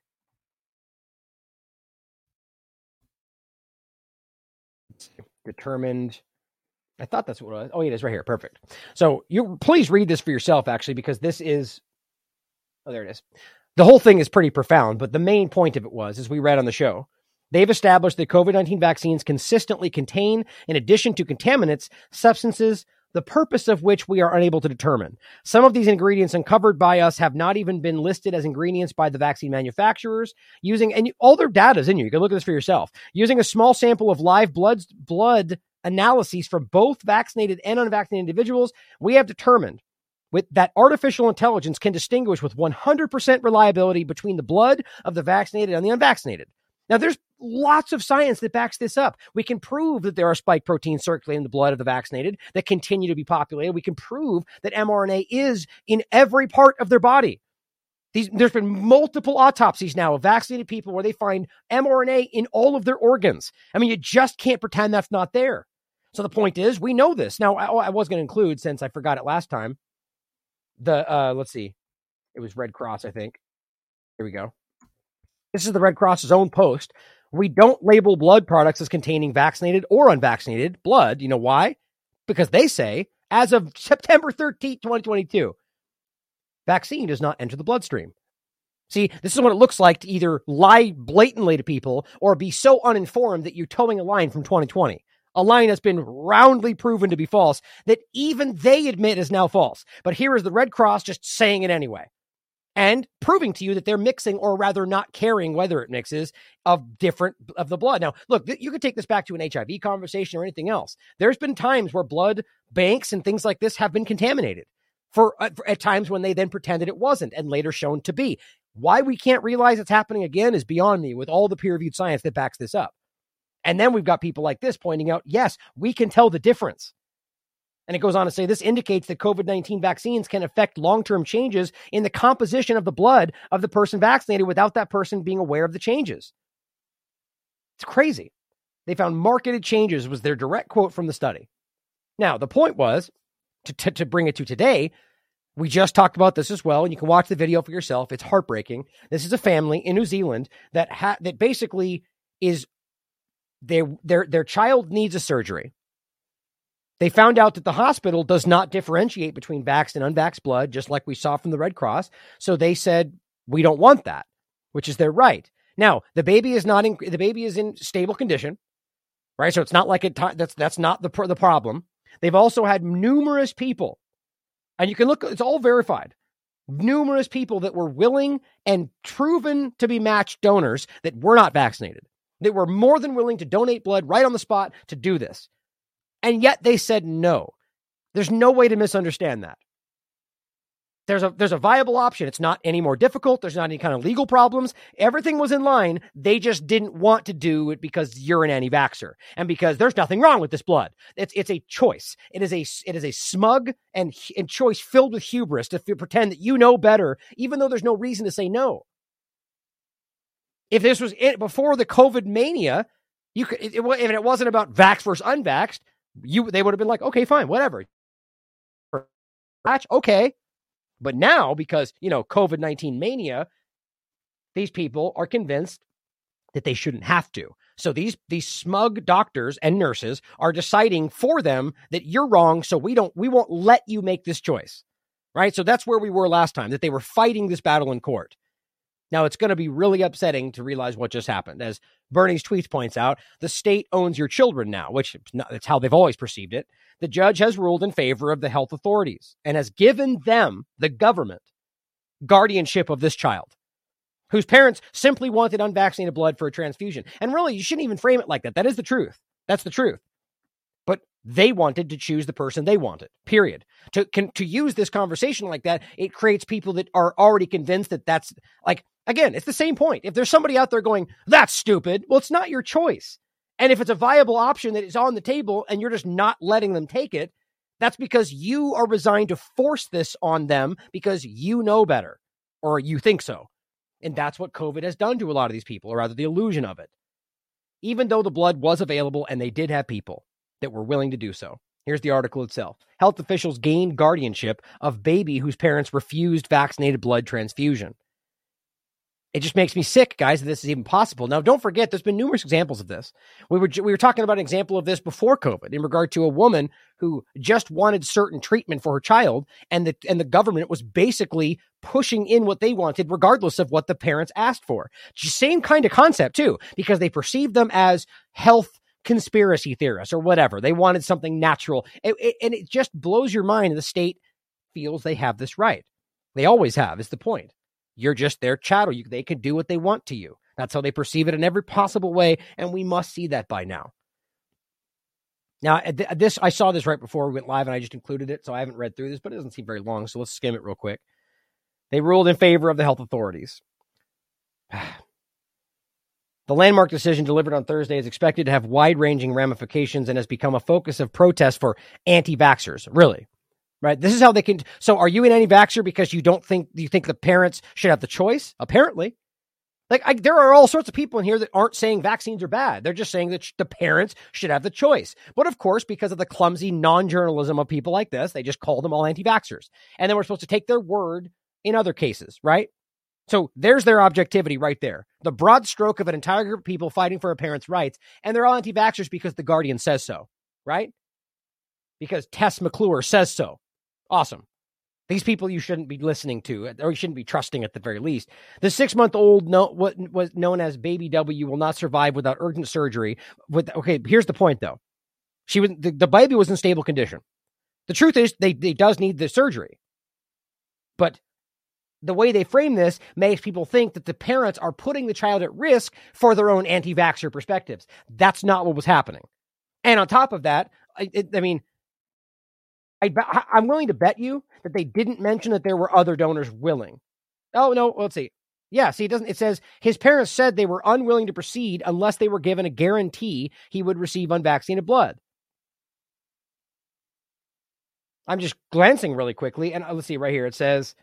determined. I thought that's what it was. Oh, it is right here. Perfect. So you please read this for yourself, actually, because this is. Oh, there it is. The whole thing is pretty profound, but the main point of it was, as we read on the show, they've established that COVID 19 vaccines consistently contain, in addition to contaminants, substances the purpose of which we are unable to determine. Some of these ingredients uncovered by us have not even been listed as ingredients by the vaccine manufacturers. Using and all their data is in you. You can look at this for yourself. Using a small sample of live blood blood analyses from both vaccinated and unvaccinated individuals, we have determined with that artificial intelligence can distinguish with 100% reliability between the blood of the vaccinated and the unvaccinated. Now, there's lots of science that backs this up. We can prove that there are spike proteins circulating in the blood of the vaccinated that continue to be populated. We can prove that mRNA is in every part of their body. These, there's been multiple autopsies now of vaccinated people where they find mRNA in all of their organs. I mean, you just can't pretend that's not there. So the point is, we know this. Now, I, I was going to include, since I forgot it last time, the, uh, let's see, it was Red Cross, I think. Here we go. This is the Red Cross's own post. We don't label blood products as containing vaccinated or unvaccinated blood. You know why? Because they say, as of September 13th, 2022, vaccine does not enter the bloodstream. See, this is what it looks like to either lie blatantly to people or be so uninformed that you're towing a line from 2020. A line that's been roundly proven to be false that even they admit is now false. But here is the Red Cross just saying it anyway and proving to you that they're mixing or rather not caring whether it mixes of different of the blood. Now, look, you could take this back to an HIV conversation or anything else. There's been times where blood banks and things like this have been contaminated for, uh, for at times when they then pretended it wasn't and later shown to be. Why we can't realize it's happening again is beyond me with all the peer-reviewed science that backs this up. And then we've got people like this pointing out, yes, we can tell the difference. And it goes on to say this indicates that COVID 19 vaccines can affect long term changes in the composition of the blood of the person vaccinated without that person being aware of the changes. It's crazy. They found marketed changes, was their direct quote from the study. Now, the point was to, to, to bring it to today, we just talked about this as well, and you can watch the video for yourself. It's heartbreaking. This is a family in New Zealand that ha- that basically is their their their child needs a surgery. They found out that the hospital does not differentiate between vaxxed and unvaxxed blood, just like we saw from the Red Cross. So they said, we don't want that, which is their right. Now, the baby is not in, the baby is in stable condition, right? So it's not like it, that's, that's not the, the problem. They've also had numerous people, and you can look, it's all verified. Numerous people that were willing and proven to be matched donors that were not vaccinated. They were more than willing to donate blood right on the spot to do this. And yet they said no. There's no way to misunderstand that. There's a there's a viable option. It's not any more difficult. There's not any kind of legal problems. Everything was in line. They just didn't want to do it because you're an anti-vaxxer and because there's nothing wrong with this blood. It's it's a choice. It is a it is a smug and and choice filled with hubris to f- pretend that you know better, even though there's no reason to say no. If this was it before the COVID mania, you could it, it, if it wasn't about vax versus unvaxxed, you they would have been like, okay, fine, whatever. Okay. But now, because you know, COVID nineteen mania, these people are convinced that they shouldn't have to. So these these smug doctors and nurses are deciding for them that you're wrong, so we don't we won't let you make this choice. Right? So that's where we were last time, that they were fighting this battle in court. Now, it's going to be really upsetting to realize what just happened. As Bernie's tweets points out, the state owns your children now, which that's how they've always perceived it. The judge has ruled in favor of the health authorities and has given them, the government, guardianship of this child whose parents simply wanted unvaccinated blood for a transfusion. And really, you shouldn't even frame it like that. That is the truth. That's the truth. They wanted to choose the person they wanted, period. To, can, to use this conversation like that, it creates people that are already convinced that that's like, Again, it's the same point. If there's somebody out there going, that's stupid, well, it's not your choice. And if it's a viable option that is on the table and you're just not letting them take it, that's because you are resigned to force this on them because you know better or you think so. And that's what COVID has done to a lot of these people, or rather, the illusion of it. Even though the blood was available and they did have people that were willing to do so. Here's the article itself. Health officials gained guardianship of baby whose parents refused vaccinated blood transfusion it just makes me sick, guys, that this is even possible. Now, don't forget, there's been numerous examples of this. We were we were talking about an example of this before COVID in regard to a woman who just wanted certain treatment for her child, and the and the government was basically pushing in what they wanted, regardless of what the parents asked for. Same kind of concept too, because they perceived them as health conspiracy theorists or whatever. They wanted something natural, it, it, and it just blows your mind. The state feels they have this right. They always have. Is the point. You're just their chattel. You, they can do what they want to you. That's how they perceive it in every possible way, and we must see that by now. Now, this I saw this right before we went live, and I just included it, so I haven't read through this, but it doesn't seem very long. So let's skim it real quick. They ruled in favor of the health authorities. [SIGHS] The landmark decision delivered on Thursday is expected to have wide ranging ramifications and has become a focus of protest for anti vaxxers. Really. right? This is how they can. So, are you an anti-vaxxer because you don't think you think the parents should have the choice? Apparently, like I, there are all sorts of people in here that aren't saying vaccines are bad. They're just saying that sh- the parents should have the choice. But of course, because of the clumsy non-journalism of people like this, they just call them all anti-vaxxers, and then we're supposed to take their word in other cases, right? So there's their objectivity right there. The broad stroke of an entire group of people fighting for a parent's rights, and they're all anti-vaxxers because the Guardian says so, right? Because Tess McClure says so. Awesome. These people you shouldn't be listening to, or you shouldn't be trusting at the very least. The six-month-old, no, what was known as Baby W, will not survive without urgent surgery. With okay, here's the point though. She was the, the baby was in stable condition. The truth is, they they does need the surgery, but the way they frame this makes people think that the parents are putting the child at risk for their own anti-vaxxer perspectives. That's not what was happening. And on top of that, I, it, I mean, I, I'm willing to bet you that they didn't mention that there were other donors willing. Oh no, let's see. Yeah, see, it doesn't. It says his parents said they were unwilling to proceed unless they were given a guarantee he would receive unvaccinated blood. I'm just glancing really quickly, and uh, let's see right here. It says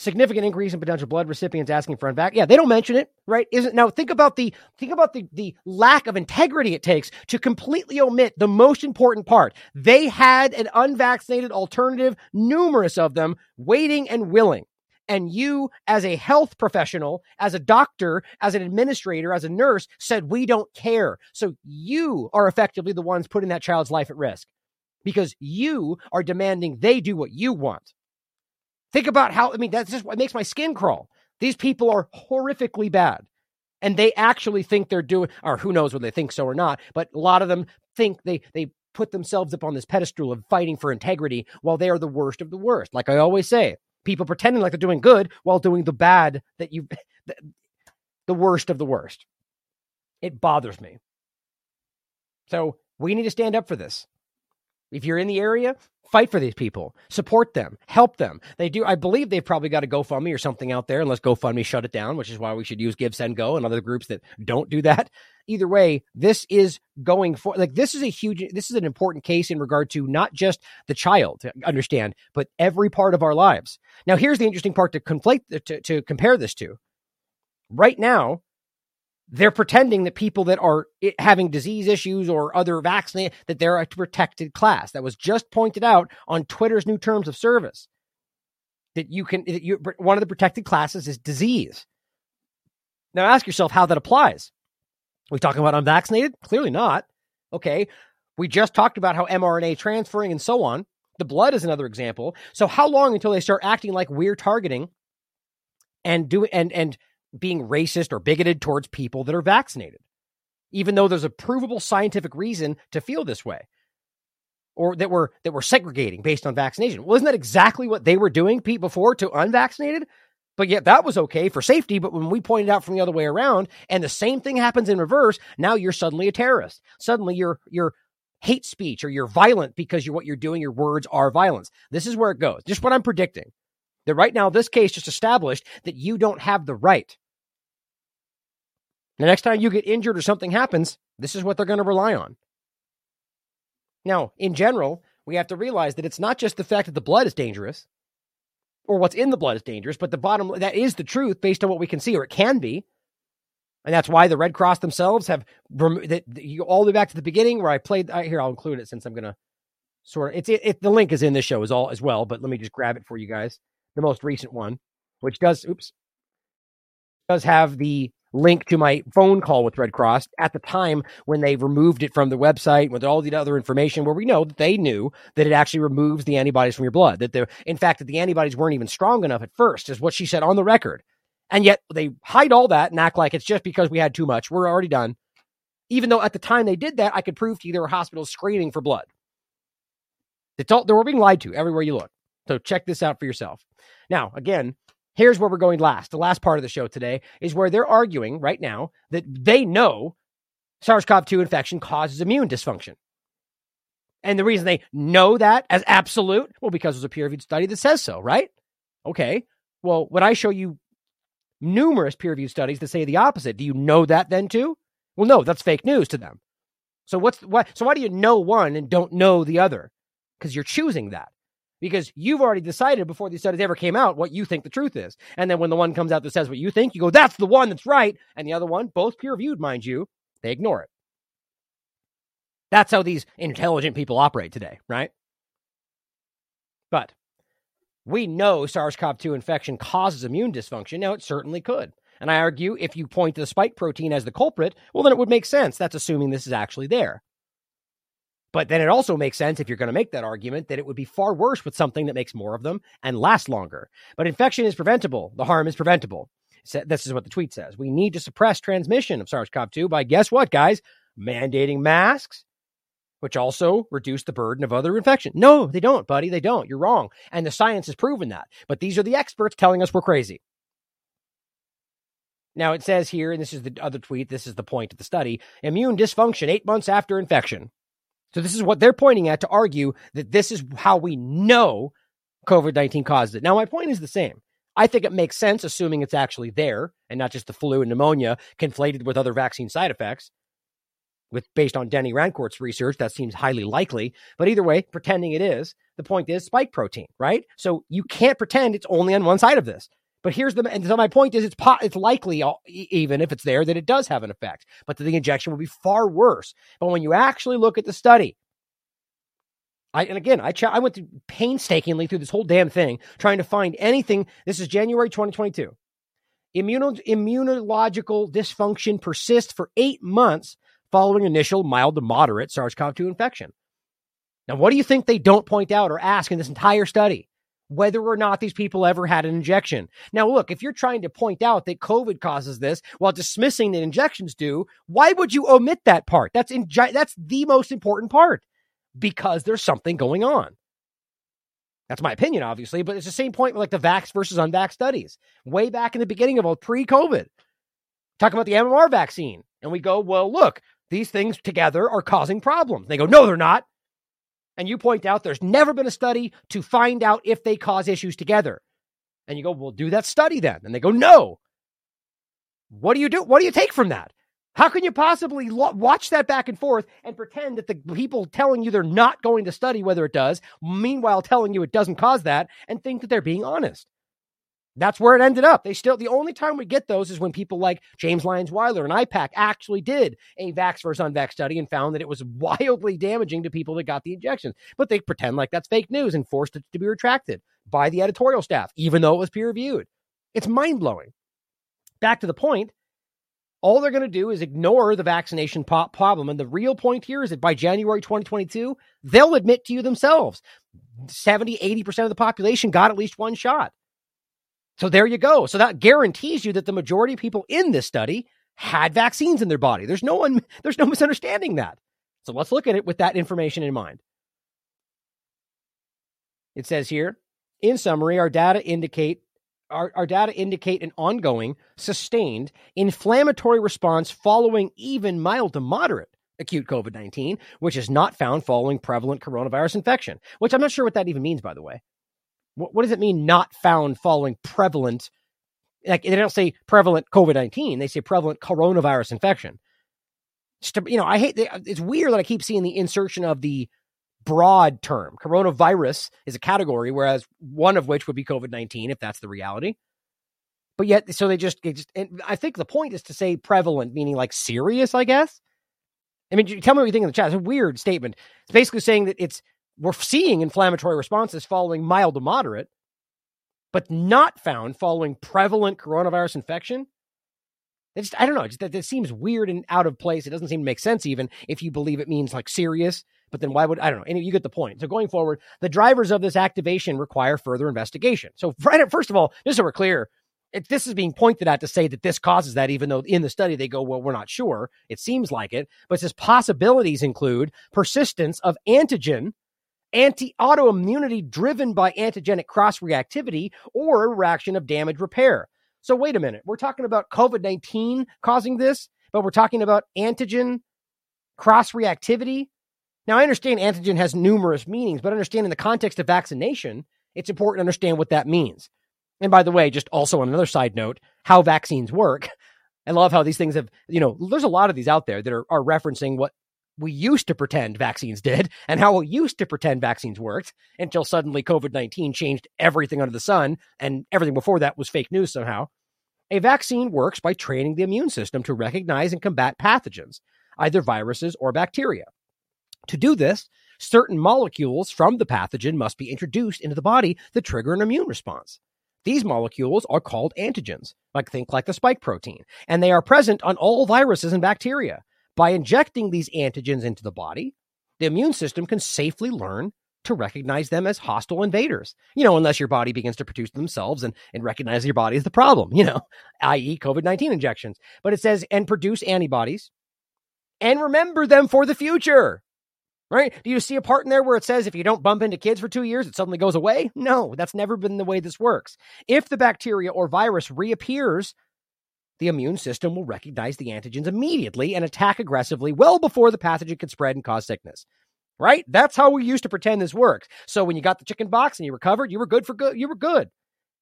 significant increase in potential blood recipients asking for unvac. Yeah, they don't mention it, right? Isn't now think about the think about the the lack of integrity it takes to completely omit the most important part. They had an unvaccinated alternative, numerous of them, waiting and willing. And you, as a health professional, as a doctor, as an administrator, as a nurse, said, we don't care. So you are effectively the ones putting that child's life at risk because you are demanding they do what you want. Think about how, I mean, that's just what makes my skin crawl. These people are horrifically bad. And they actually think they're doing, or who knows whether they think so or not, but a lot of them think they, they put themselves up on this pedestal of fighting for integrity while they are the worst of the worst. Like I always say, people pretending like they're doing good while doing the bad that you, [LAUGHS] the, the worst of the worst. It bothers me. So we need to stand up for this. If you're in the area, fight for these people, support them, help them. They do. I believe they've probably got a GoFundMe or something out there, unless GoFundMe shut it down, which is why we should use Give Send Go and other groups that don't do that. Either way, this is going for like this is a huge. This is an important case in regard to not just the child, understand, but every part of our lives. Now, here's the interesting part to conflate to, to compare this to. Right now, they're pretending that people that are having disease issues or other vaccinated that they're a protected class. That was just pointed out on twitter's new terms of service. That you can that you one of the protected classes is disease. Now ask yourself how that applies. We talking about unvaccinated? Clearly not. Okay. We just talked about how mrna transferring and so on. The blood is another example. So how long until they start acting like we're targeting and do and and being racist or bigoted towards people that are vaccinated, even though there's a provable scientific reason to feel this way. Or that we're that we're segregating based on vaccination. Well, isn't that exactly what they were doing, Pete, before to unvaccinated? But yet that was okay for safety. But when we pointed out from the other way around, and the same thing happens in reverse, now you're suddenly a terrorist. Suddenly you're you're hate speech or you're violent because you're what you're doing, your words are violence. This is where it goes. Just what I'm predicting. That right now, this case just established that you don't have the right. The next time you get injured or something happens, this is what they're going to rely on. Now, in general, we have to realize that it's not just the fact that the blood is dangerous or what's in the blood is dangerous, but the bottom that is the truth based on what we can see, or it can be. And that's why the Red Cross themselves have that you all the way back to the beginning where I played. here, I'll include it since I'm going to sort of. It's it, it, The link is in this show as all as well, but let me just grab it for you guys the most recent one, which does oops does have the link to my phone call with Red Cross at the time when they removed it from the website with all the other information where we know that they knew that it actually removes the antibodies from your blood. That the in fact that the antibodies weren't even strong enough at first, is what she said on the record. And yet they hide all that and act like it's just because we had too much. We're already done. Even though at the time they did that, I could prove to you there were hospitals screaming for blood. It's all, they were being lied to everywhere you look. So check this out for yourself. Now, again, here's where we're going last. The last part of the show today is where they're arguing right now that they know SARS CoV 2 infection causes immune dysfunction. And the reason they know that as absolute, well, because there's a peer reviewed study that says so, right? Okay. Well, when I show you numerous peer reviewed studies that say the opposite, do you know that then too? Well, no, that's fake news to them. So what's what? So why do you know one and don't know the other? Because you're choosing that. Because you've already decided before these studies ever came out what you think the truth is. And then when the one comes out that says what you think, you go, that's the one that's right. And the other one, both peer reviewed, mind you, they ignore it. That's how these intelligent people operate today, right? But we know SARS CoV 2 infection causes immune dysfunction. Now, it certainly could. And I argue if you point to the spike protein as the culprit, well, then it would make sense. That's assuming this is actually there. But then it also makes sense if you're going to make that argument that it would be far worse with something that makes more of them and lasts longer. But infection is preventable. The harm is preventable. This is what the tweet says. We need to suppress transmission of SARS CoV 2 by guess what, guys? Mandating masks, which also reduce the burden of other infection. No, they don't, buddy. They don't. You're wrong. And the science has proven that. But these are the experts telling us we're crazy. Now it says here, and this is the other tweet, this is the point of the study immune dysfunction eight months after infection. So this is what they're pointing at to argue that this is how we know COVID 19 caused it. Now, my point is the same. I think it makes sense, assuming it's actually there and not just the flu and pneumonia conflated with other vaccine side effects. With based on Denis Rancourt's research, that seems highly likely. But either way, pretending it is, the point is spike protein, right? So you can't pretend it's only on one side of this. But here's the and so my point is it's po- it's likely even if it's there that it does have an effect, but that the injection would be far worse. But when you actually look at the study, I and again I ch- I went through painstakingly through this whole damn thing trying to find anything. This is January 2022. Immuno- immunological dysfunction persists for eight months following initial mild to moderate SARS-CoV-2 infection. Now, what do you think they don't point out or ask in this entire study? Whether or not these people ever had an injection. Now, look, if you're trying to point out that COVID causes this while dismissing that injections do, why would you omit that part? That's in, that's the most important part because there's something going on. That's my opinion, obviously, but it's the same point with like the vax versus unvax studies. Way back in the beginning of all pre-COVID, talking about the MMR vaccine, and we go, well, look, these things together are causing problems. They go, no, they're not and you point out there's never been a study to find out if they cause issues together. And you go, well, do that study then. And they go, no. What do you do? What do you take from that? How can you possibly lo- watch that back and forth and pretend that the people telling you they're not going to study whether it does, meanwhile telling you it doesn't cause that, and think that they're being honest? That's where it ended up. They still, the only time we get those is when people like James Lyons Weiler and IPAK actually did a vax versus unvax study and found that it was [LAUGHS] wildly damaging to people that got the injections. But they pretend like that's fake news and forced it to be retracted by the editorial staff, even though it was peer reviewed. It's mind blowing. Back to the point, all they're going to do is ignore the vaccination problem. And the real point here is that by January 2022, they'll admit to you themselves 70, 80% of the population got at least one shot. So there you go. So that guarantees you that the majority of people in this study had vaccines in their body. There's no one, [LAUGHS] there's no misunderstanding that. So let's look at it with that information in mind. It says here, in summary, our data indicate our, our data indicate an ongoing, sustained inflammatory response following even mild to moderate acute COVID 19, which is not found following prevalent coronavirus infection, which I'm not sure what that even means, by the way. What, what does it mean not found following prevalent? Like they don't say prevalent COVID nineteen; they say prevalent coronavirus infection. To, you know, I hate. It's weird that I keep seeing the insertion of the broad term. Coronavirus is a category, whereas one of which would be COVID nineteen, if that's the reality. But yet, so they just, they just I think the point is to say prevalent, meaning like serious, I guess. I mean, tell me what you think in the chat. It's a weird statement. It's basically saying that it's we're seeing inflammatory responses following mild to moderate, but not found following prevalent coronavirus infection. It just, I don't know. Just that it seems weird and out of place. It doesn't seem to make sense, even if you believe it means like serious. But then why would I don't know? You get the point. So going forward, the drivers of this activation require further investigation. So [LAUGHS] right, first of all, just so we're clear, if this is being pointed at to say that this causes that, even though in the study they go, well, we're not sure. It seems like it, but it says possibilities include persistence of antigen anti autoimmunity driven by antigenic cross reactivity or a reaction of damage repair. So, wait a minute. We're talking about COVID 19 causing this, but we're talking about antigen cross reactivity. Now, I understand antigen has numerous meanings, but understand in the context of vaccination, it's important to understand what that means. And by the way, just also on another side note, how vaccines work. [LAUGHS] I love how these things have, you know, there's a lot of these out there that are, are referencing what we used to pretend vaccines did and how we used to pretend vaccines worked until suddenly COVID 19 changed everything under the sun and everything before that was fake news somehow. A vaccine works by training the immune system to recognize and combat pathogens, either viruses or bacteria. To do this, certain molecules from the pathogen must be introduced into the body to trigger an immune response. These molecules are called antigens, like think like the spike protein, and they are present on all viruses and bacteria. By injecting these antigens into the body, the immune system can safely learn to recognize them as hostile invaders. You know, unless your body begins to produce themselves and, and recognize your body as the problem, [LAUGHS] you know, i.e., COVID 19 injections. But it says, and produce antibodies and remember them for the future. Right? Do you see a part in there where it says if you don't bump into kids for two years, it suddenly goes away? No, that's never been the way this works. If the bacteria or virus reappears, the immune system will recognize the antigens immediately and attack aggressively well before the pathogen can spread and cause sickness. Right? That's how we used to pretend this works. So when you got the chicken pox and you recovered, you were good for good. You were good.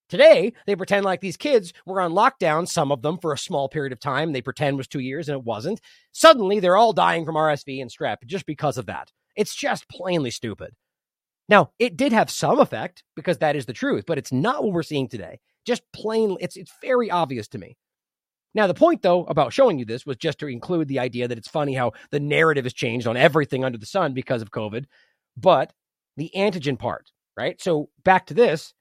Today, they pretend like these kids were on lockdown, some of them for a small period of time. They pretend was two years and it wasn't. Suddenly, they're all dying from RSV and strep just because of that. It's just plainly stupid. Now, it did have some effect because that is the truth, but it's not what we're seeing today. Just plain, it's, it's very obvious to me. Now, the point, though, about showing you this was just to include the idea that it's funny how the narrative has changed on everything under the sun because of COVID, but the antigen part, right? So, back to this,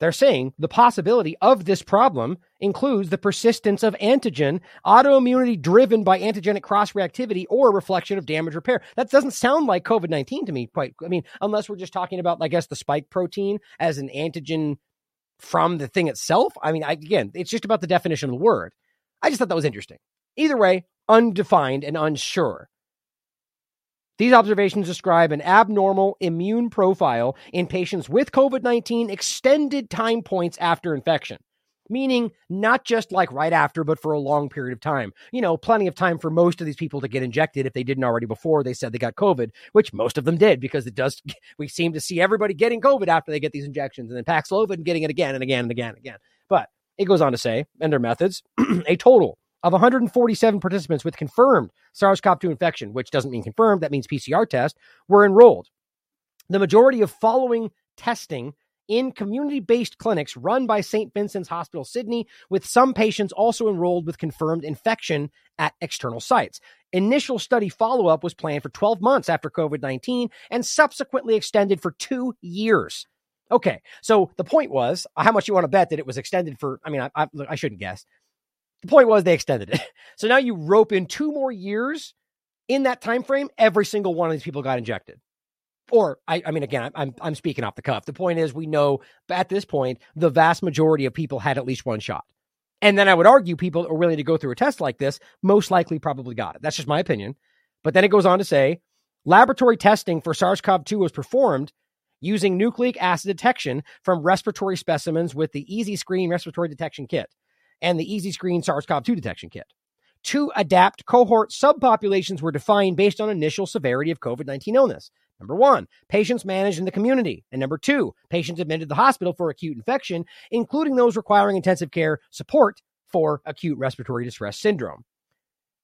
they're saying the possibility of this problem includes the persistence of antigen, autoimmunity driven by antigenic cross reactivity, or reflection of damage repair. That doesn't sound like COVID 19 to me, quite. I mean, unless we're just talking about, I guess, the spike protein as an antigen from the thing itself. I mean, I, again, it's just about the definition of the word. I just thought that was interesting. Either way, undefined and unsure. These observations describe an abnormal immune profile in patients with COVID 19 extended time points after infection, meaning not just like right after, but for a long period of time. You know, plenty of time for most of these people to get injected if they didn't already before they said they got COVID, which most of them did because it does, [LAUGHS] we seem to see everybody getting COVID after they get these injections and then Paxlovid and getting it again and again and again and again. It goes on to say, and their methods, [CLEARS THROAT] a total of 147 participants with confirmed SARS CoV 2 infection, which doesn't mean confirmed, that means PCR test, were enrolled. The majority of following testing in community based clinics run by St. Vincent's Hospital Sydney, with some patients also enrolled with confirmed infection at external sites. Initial study follow up was planned for 12 months after COVID 19 and subsequently extended for two years. Okay, so the point was how much you want to bet that it was extended for. I mean, I, I, I shouldn't guess. The point was they extended it. [LAUGHS] So now you rope in two more years in that time frame. Every single one of these people got injected. Or I, I mean, again, I'm I'm speaking off the cuff. The point is, we know at this point the vast majority of people had at least one shot. And then I would argue people are willing to go through a test like this most likely probably got it. That's just my opinion. But then it goes on to say laboratory testing for SARS CoV 2 was performed using nucleic acid detection from respiratory specimens with the EasyScreen respiratory detection kit and the EasyScreen SARS CoV 2 detection kit. Two adapt cohort subpopulations were defined based on initial severity of COVID 19 illness. Number one, patients managed in the community. And number two, patients admitted to the hospital for acute infection, including those requiring intensive care support for acute respiratory distress syndrome.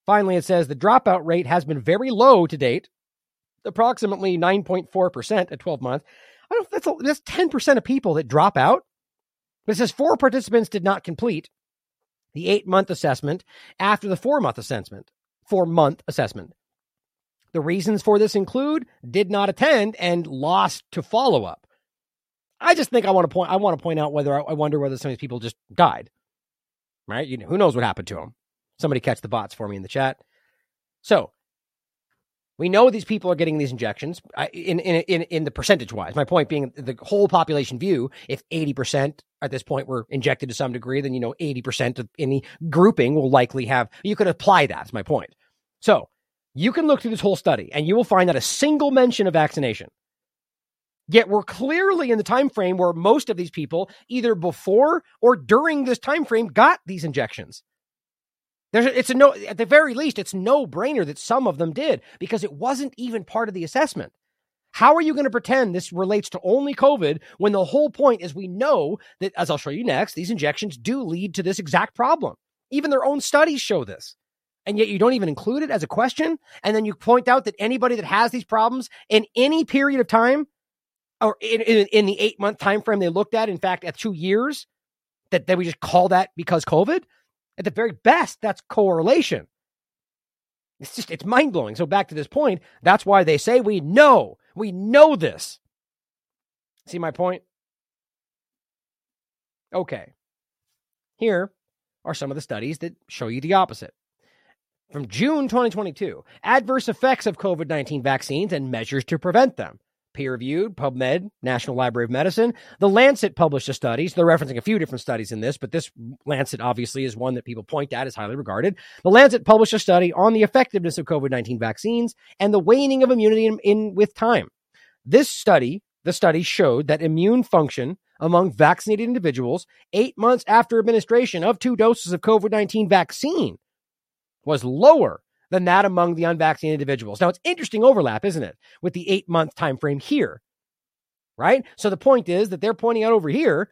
Finally, it says the dropout rate has been very low to date, approximately 9.4% at 12 months. I don't that's a, that's 10% of people that drop out. It says four participants did not complete the eight month assessment after the four month assessment. Four month assessment. The reasons for this include did not attend and lost to follow up. I just think I want to point. I want to point out whether I wonder whether some of these people just died. Right? You know, who knows what happened to them? Somebody catch the bots for me in the chat. So we know these people are getting these injections in in in, in the percentage wise. My point being the whole population view. If eighty percent at this point were injected to some degree, then you know eighty percent of any grouping will likely have. You could apply that. Is my point. So you can look through this whole study and you will find not a single mention of vaccination. Yet we're clearly in the time frame where most of these people, either before or during this time frame, got these injections. There's a, it's a no at the very least it's no brainer that some of them did because it wasn't even part of the assessment. How are you going to pretend this relates to only COVID when the whole point is we know that as I'll show you next, these injections do lead to this exact problem. Even their own studies show this. and yet you don't even include it as a question. And then you point out that anybody that has these problems in any period of time, or in, in, in the eight month time frame they looked at, in fact, at two years, that, that we just call that because COVID. At the very best, that's correlation. It's just it's mind blowing. So back to this point, that's why they say we know. We know this. See my point? Okay. Here are some of the studies that show you the opposite. From June 2022, adverse effects of COVID 19 vaccines and measures to prevent them. Peer reviewed, PubMed, National Library of Medicine. The Lancet published a study. So they're referencing a few different studies in this, but this Lancet obviously is one that people point at as highly regarded. The Lancet published a study on the effectiveness of COVID 19 vaccines and the waning of immunity in, in with time. This study, the study showed that immune function among vaccinated individuals eight months after administration of two doses of COVID 19 vaccine was lower than that among the unvaccinated individuals. Now, it's interesting overlap, isn't it, with the eight month time frame here, right? So the point is that they're pointing out over here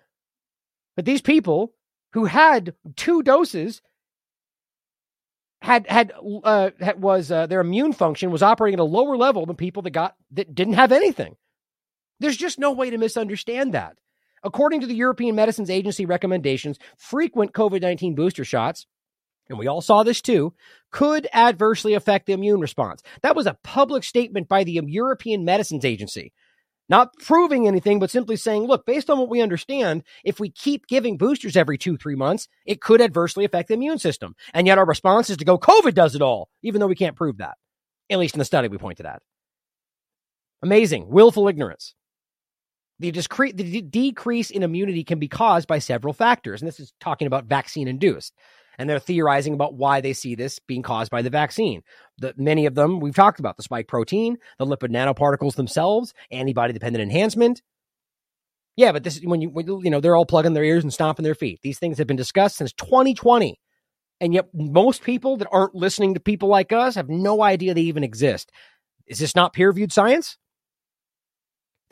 that these people who had two doses had had uh, was uh, their immune function was operating at a lower level than people that got that didn't have anything. There's just no way to misunderstand that. According to the European Medicines Agency recommendations, frequent COVID 19 booster shots, and we all saw this too, could adversely affect the immune response. That was a public statement by the European Medicines Agency. Not proving anything, but simply saying, look, based on what we understand, if we keep giving boosters every two, three months, it could adversely affect the immune system. And yet our response is to go, COVID does it all, even though we can't prove that, at least in the study we pointed at. Amazing. Willful ignorance. The, discre- the decrease in immunity can be caused by several factors. And this is talking about vaccine induced. And they're theorizing about why they see this being caused by the vaccine. The, many of them we've talked about the spike protein, the lipid nanoparticles themselves, antibody dependent enhancement. Yeah, but this when you when, you know they're all plugging their ears and stomping their feet. These things have been discussed since 2020. And yet most people that aren't listening to people like us have no idea they even exist. Is this not peer-reviewed science?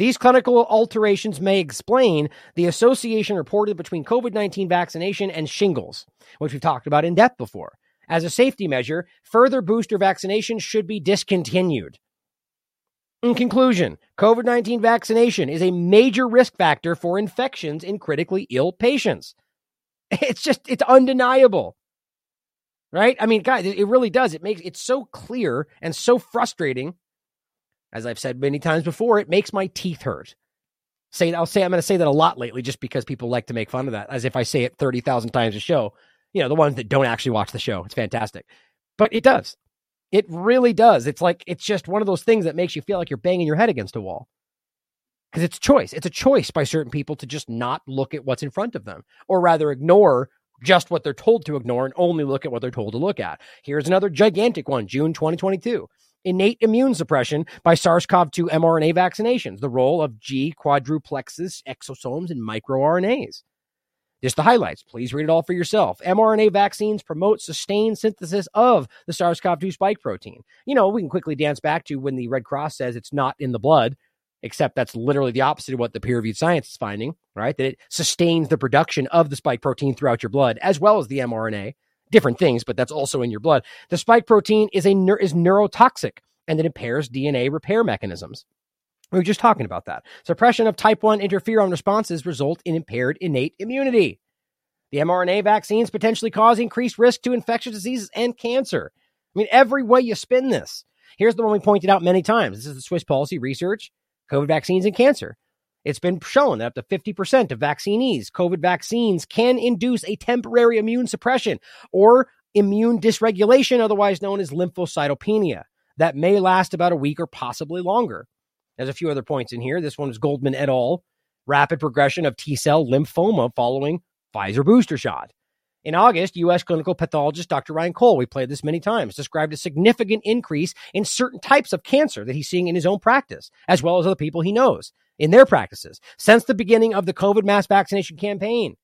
These clinical alterations may explain the association reported between COVID 19 vaccination and shingles, which we've talked about in depth before. As a safety measure, further booster vaccination should be discontinued. In conclusion, COVID 19 vaccination is a major risk factor for infections in critically ill patients. [LAUGHS] It's just, it's undeniable. Right? I mean, guys, it really does. It makes it so clear and so frustrating as I've said many times before, it makes my teeth hurt. Say I'll say I'm going to say that a lot lately, just because people like to make fun of that, as if I say it thirty thousand times a show. You know, the ones that don't actually watch the show. It's fantastic, but it does. It really does. It's like it's just one of those things that makes you feel like you're banging your head against a wall. Because it's choice. It's a choice by certain people to just not look at what's in front of them, or rather ignore just what they're told to ignore and only look at what they're told to look at. Here's another gigantic one, June 2022 innate immune suppression by SARS CoV 2 mRNA vaccinations, the role of G quadruplexes, exosomes, and microRNAs. Just the highlights. Please read it all for yourself. mRNA vaccines promote sustained synthesis of the SARS CoV 2 spike protein. You know, we can quickly dance back to when the Red Cross says it's not in the blood, except that's literally the opposite of what the peer reviewed science is finding, right? That it sustains the production of the spike protein throughout your blood, as well as the mRNA different things, but that's also in your blood. The spike protein is a is neurotoxic and it impairs DNA repair mechanisms. We were just talking about that. Suppression of type 1 interferon responses result in impaired innate immunity. The mRNA vaccines potentially cause increased risk to infectious diseases and cancer. I mean, every way you spin this. Here's the one we pointed out many times. This is the Swiss policy research, COVID vaccines and cancer. It's been shown that up to 50% of vaccinees, COVID vaccines can induce a temporary immune suppression or immune dysregulation, otherwise known as lymphocytopenia, that may last about a week or possibly longer. There's a few other points in here. This one is Goldman et al. Rapid progression of T cell lymphoma following Pfizer booster shot. In August, U.S. clinical pathologist Dr. Ryan Cole, we played this many times, described a significant increase in certain types of cancer that he's seeing in his own practice, as well as other people he knows in their practices since the beginning of the COVID mass vaccination campaign.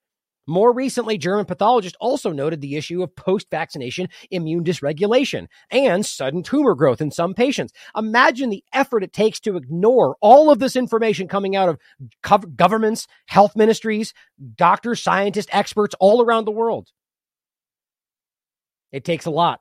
More recently, German pathologists also noted the issue of post vaccination immune dysregulation and sudden tumor growth in some patients. Imagine the effort it takes to ignore all of this information coming out of governments, health ministries, doctors, scientists, experts all around the world. It takes a lot.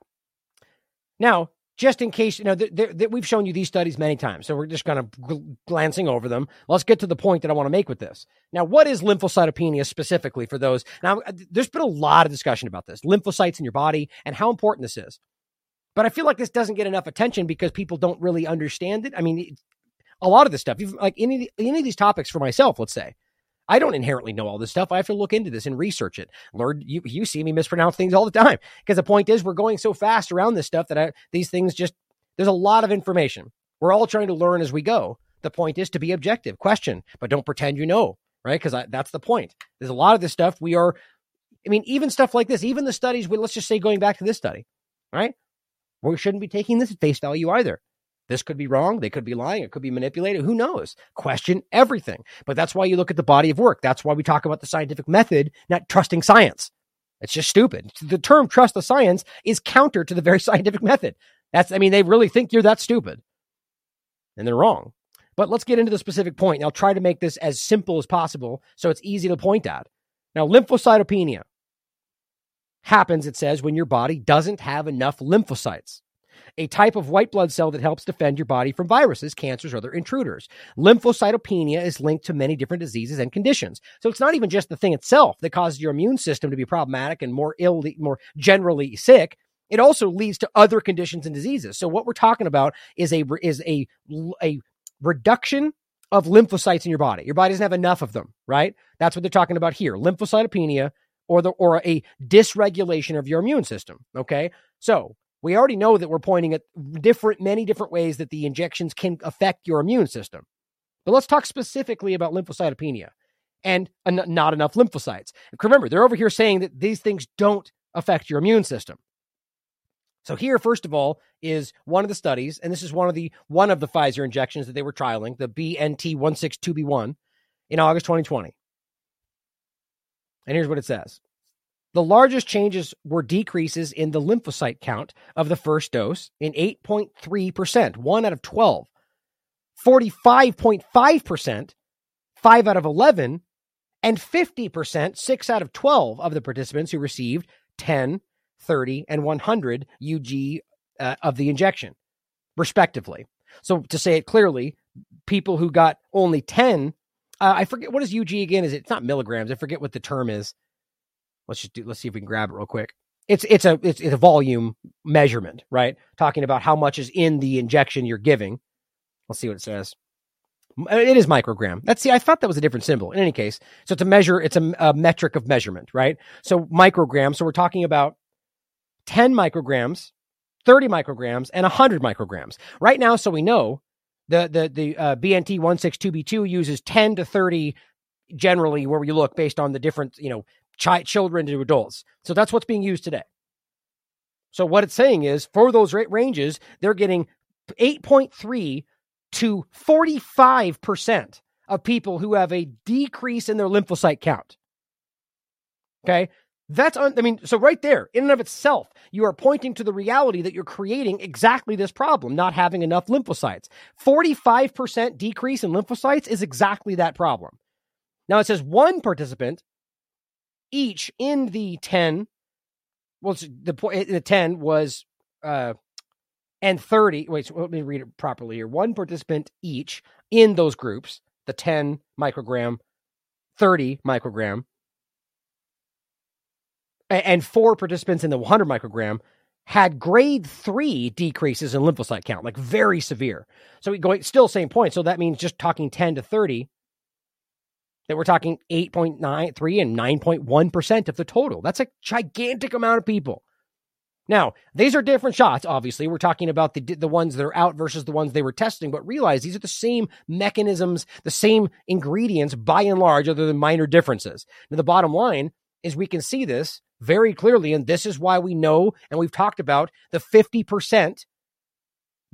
Now, just in case, you know, th- th- th- we've shown you these studies many times, so we're just kind of gl- glancing over them. Let's get to the point that I want to make with this. Now, what is lymphocytopenia specifically for those? Now, uh, there's been a lot of discussion about this lymphocytes in your body and how important this is. But I feel like this doesn't get enough attention because people don't really understand it. I mean, a lot of this stuff, like any any of these topics for myself, let's say, I don't inherently know all this stuff. I have to look into this and research it. Lord, you, you see me mispronounce things all the time because the point is we're going so fast around this stuff that I, these things just, there's a lot of information. We're all trying to learn as we go. The point is to be objective, question, but don't pretend you know, right? Because that's the point. There's a lot of this stuff we are, I mean, even stuff like this, even the studies, we, let's just say going back to this study, right? We shouldn't be taking this at face value either. This could be wrong. They could be lying. It could be manipulated. Who knows? Question everything. But that's why you look at the body of work. That's why we talk about the scientific method, not trusting science. It's just stupid. The term trust the science is counter to the very [LAUGHS] scientific method. That's, I mean, they really think you're that stupid. And they're wrong. But let's get into the specific point. And I'll try to make this as simple as possible so it's easy to point at. Now, lymphocytopenia happens, it says, when your body doesn't have enough lymphocytes a type of white blood cell that helps defend your body from viruses, cancers, or other intruders. Lymphocytopenia is linked to many different diseases and conditions. So it's not even just the thing itself that causes your immune system to be problematic and more ill, more generally sick. It also leads to other conditions and diseases. So what we're talking about is a is a a reduction of lymphocytes in your body. Your body doesn't have enough of them, right? That's what they're talking about here. Lymphocytopenia or the or a dysregulation of your immune system. Okay. So we already know that we're pointing at different, many different ways that the injections can affect your immune system. But let's talk specifically about lymphocytopenia and not enough lymphocytes. Remember, they're over here saying that these things don't affect your immune system. So here, first of all, is one of the studies, and this is one of the one of the Pfizer injections that they were trialing, the BNT162B1, in August 2020. And here's what it says. The largest changes were decreases in the lymphocyte count of the first dose in 8.3%, 1 out of 12, 45.5%, 5 out of 11, and 50%, 6 out of 12 of the participants who received 10, 30, and 100 UG uh, of the injection, respectively. So to say it clearly, people who got only 10, uh, I forget what is UG again? Is it, it's not milligrams? I forget what the term is. Let's just do. Let's see if we can grab it real quick. It's it's a it's, it's a volume measurement, right? Talking about how much is in the injection you're giving. Let's see what it says. It is microgram. That's see, I thought that was a different symbol. In any case, so it's a measure. It's a, a metric of measurement, right? So microgram. So we're talking about ten micrograms, thirty micrograms, and hundred micrograms. Right now, so we know the the the uh, BNT one six two B two uses ten to thirty generally where we look based on the different you know ch- children to adults. So that's what's being used today. So what it's saying is for those rate ranges, they're getting 8.3 to 45% of people who have a decrease in their lymphocyte count. Okay. That's, un- I mean, so right there, in and of itself, you are pointing to the reality that you're creating exactly this problem, not having enough lymphocytes. 45% decrease in lymphocytes is exactly that problem. Now it says one participant each in the 10 well the point the 10 was uh and 30 wait so let me read it properly here one participant each in those groups the 10 microgram 30 microgram and four participants in the 100 microgram had grade three decreases in lymphocyte count, like very severe. So we going still same point. So that means just talking 10 to 30, that we're talking 8.93 and 9.1% of the total. That's a gigantic amount of people. Now, these are different shots, obviously. We're talking about the, the ones that are out versus the ones they were testing, but realize these are the same mechanisms, the same ingredients by and large, other than minor differences. Now, the bottom line is we can see this very clearly, and this is why we know, and we've talked about the 50%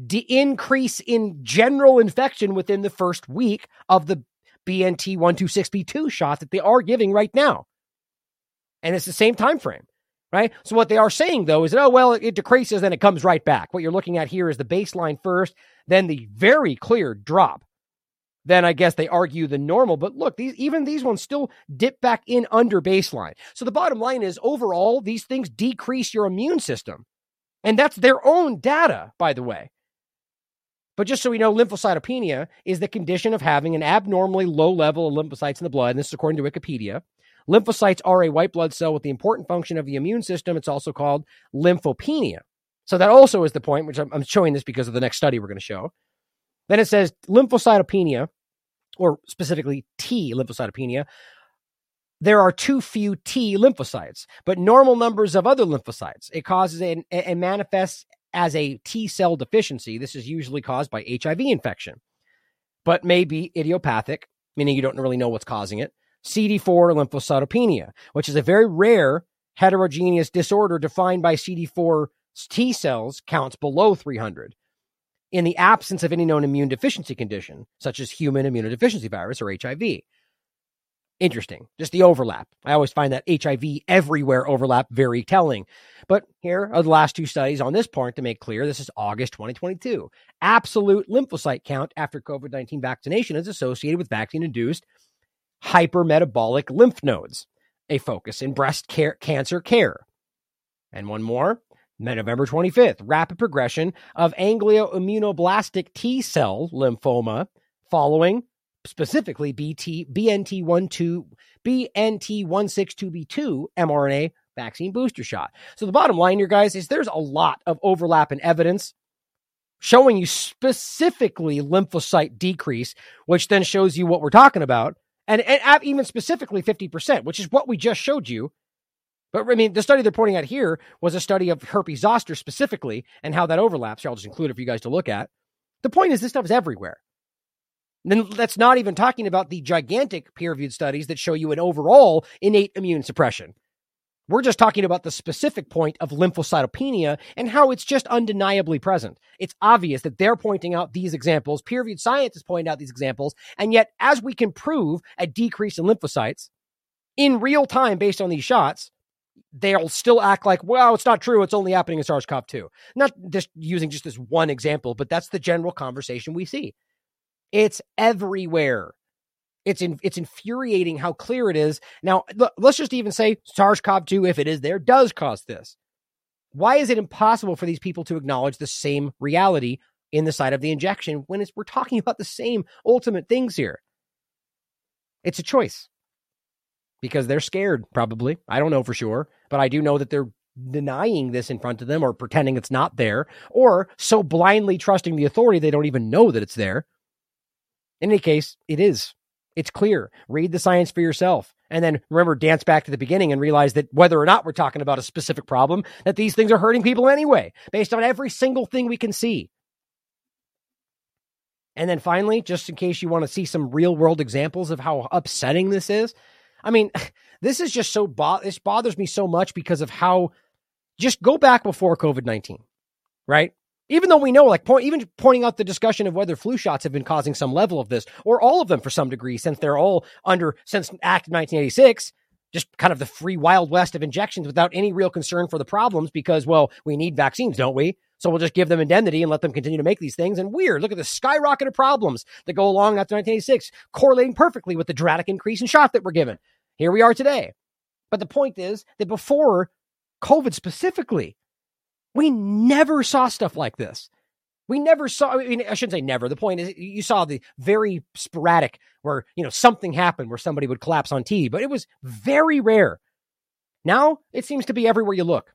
de- increase in general infection within the first week of the BNT 126B2 shot that they are giving right now. And it's the same time frame, right? So what they are saying though is that, oh, well, it, it decreases, then it comes right back. What you're looking at here is the baseline first, then the very clear drop. Then I guess they argue the normal, but look, these even these ones still dip back in under baseline. So the bottom line is overall, these things decrease your immune system. And that's their own data, by the way. But just so we know, lymphocytopenia is the condition of having an abnormally low level of lymphocytes in the blood. And this is according to Wikipedia. Lymphocytes are a white blood cell with the important function of the immune system. It's also called lymphopenia. So that also is the point, which I'm showing this because of the next study we're going to show. Then it says lymphocytopenia, or specifically T lymphocytopenia. There are too few T lymphocytes, but normal numbers of other lymphocytes. It causes and manifests as a T cell deficiency. This is usually caused by HIV infection, but may be idiopathic, meaning you don't really know what's causing it. CD4 lymphocytopenia, which is a very rare heterogeneous disorder defined by CD4 T cells counts below 300 in the absence of any known immune deficiency condition, such as human immunodeficiency virus or HIV. Interesting. Just the overlap. I always find that HIV everywhere overlap very telling. But here are the last two studies on this point to make clear this is August 2022. Absolute lymphocyte count after COVID 19 vaccination is associated with vaccine induced hypermetabolic lymph nodes, a focus in breast care, cancer care. And one more, November 25th, rapid progression of angioimmunoblastic T cell lymphoma following specifically BT BNT12 BNT162b2 mRNA vaccine booster shot. So the bottom line here guys is there's a lot of overlap in evidence showing you specifically lymphocyte decrease, which then shows you what we're talking about and, and even specifically 50%, which is what we just showed you. But I mean, the study they're pointing at here was a study of herpes zoster specifically and how that overlaps. Here, I'll just include it for you guys to look at. The point is, this stuff is everywhere. Then that's not even talking about the gigantic peer reviewed studies that show you an overall innate immune suppression. We're just talking about the specific point of lymphocytopenia and how it's just undeniably present. It's obvious that they're pointing out these examples, peer reviewed scientists pointing out these examples, and yet, as we can prove a decrease in lymphocytes in real time based on these shots, they'll still act like, well, it's not true. It's only happening in SARS CoV 2. Not just using just this one example, but that's the general conversation we see. It's everywhere. It's in, it's infuriating how clear it is. Now, let's just even say SARS-CoV-2, if it is there, does cause this. Why is it impossible for these people to acknowledge the same reality in the site of the injection when we're talking [LAUGHS] about the same ultimate things here? It's a choice because they're scared, probably. I don't know for sure, but I do know that they're denying this in front of them or pretending it's not there or so blindly trusting the authority they don't even know that it's there. In any case, it is. It's clear. Read the science for yourself. And then remember, dance back to the beginning and realize that whether or not we're talking about a specific problem, that these things are hurting people anyway, based on every single thing we can see. And then finally, just in case you want to see some real world examples of how upsetting this is, I mean, [SIGHS] this is just so, bo- this bothers me so much because of how, just go back before COVID 19, right? Even though we know, like, point, even pointing out the discussion of whether flu shots have been causing some level of this, or all of them for some degree, since they're all under, since Act 1986, just kind of the free wild west of injections without any real concern for the problems because, well, we need vaccines, don't we? So we'll just give them indemnity and let them continue to make these things. And weird, look at the skyrocket of problems that go along after 1986, correlating perfectly with the dramatic increase in shot that we're given. Here we are today. But the point is that before COVID specifically, we never saw stuff like this. We never saw, I mean, I shouldn't say never. The point is, you saw the very sporadic where, you know, something happened where somebody would collapse on TV, but it was very rare. Now it seems to be everywhere you look.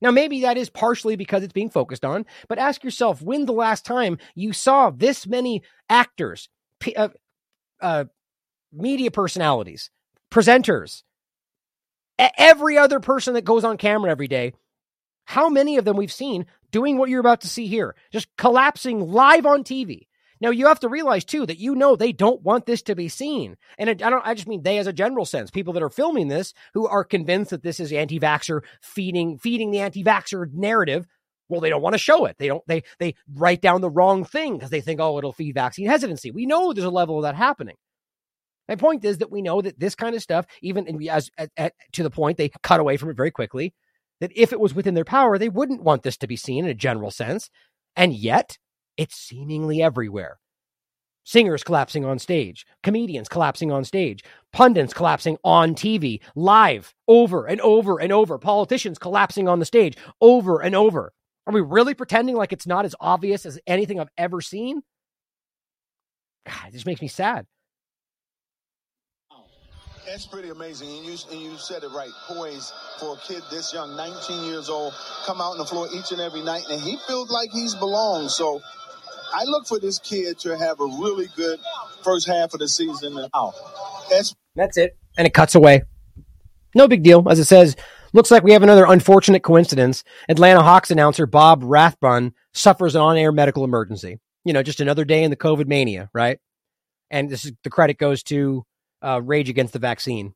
Now, maybe that is partially because it's being focused on, but ask yourself when the last time you saw this many actors, uh, uh, media personalities, presenters, every other person that goes on camera every day how many of them we've seen doing what you're about to see here, just collapsing live on TV. Now you have to realize too that you know they don't want this to be seen, and it, I don't. I just mean they, as a general sense, people that are filming this who are convinced that this is anti-vaxer feeding feeding the anti-vaxer narrative. Well, they don't want to show it. They don't. They they write down the wrong thing because they think, oh, it'll feed vaccine hesitancy. We know there's a level of that happening. My point is that we know that this kind of stuff, even as at, at, to the point they cut away from it very quickly that if it was within their power, they wouldn't want this to be seen in a general sense. And yet, it's seemingly everywhere. Singers collapsing on stage, comedians collapsing on stage, pundits collapsing on TV, live, over and over and over, politicians collapsing on the stage, over and over. Are we really pretending like it's not as obvious as anything I've ever seen? God, just makes me sad. That's pretty amazing. And you, and you said it right. Poise for a kid this young, 19 years old, come out on the floor each and every night, and he feels like he's belonged. So I look for this kid to have a really good first half of the season. And oh, that's, That's it. And it cuts away. No big deal. As it says, looks like we have another unfortunate coincidence. Atlanta Hawks announcer Bob Rathbun suffers an on air medical emergency. You know, just another day in the COVID mania, right? And this is the credit goes to uh, Rage Against the Vaccine.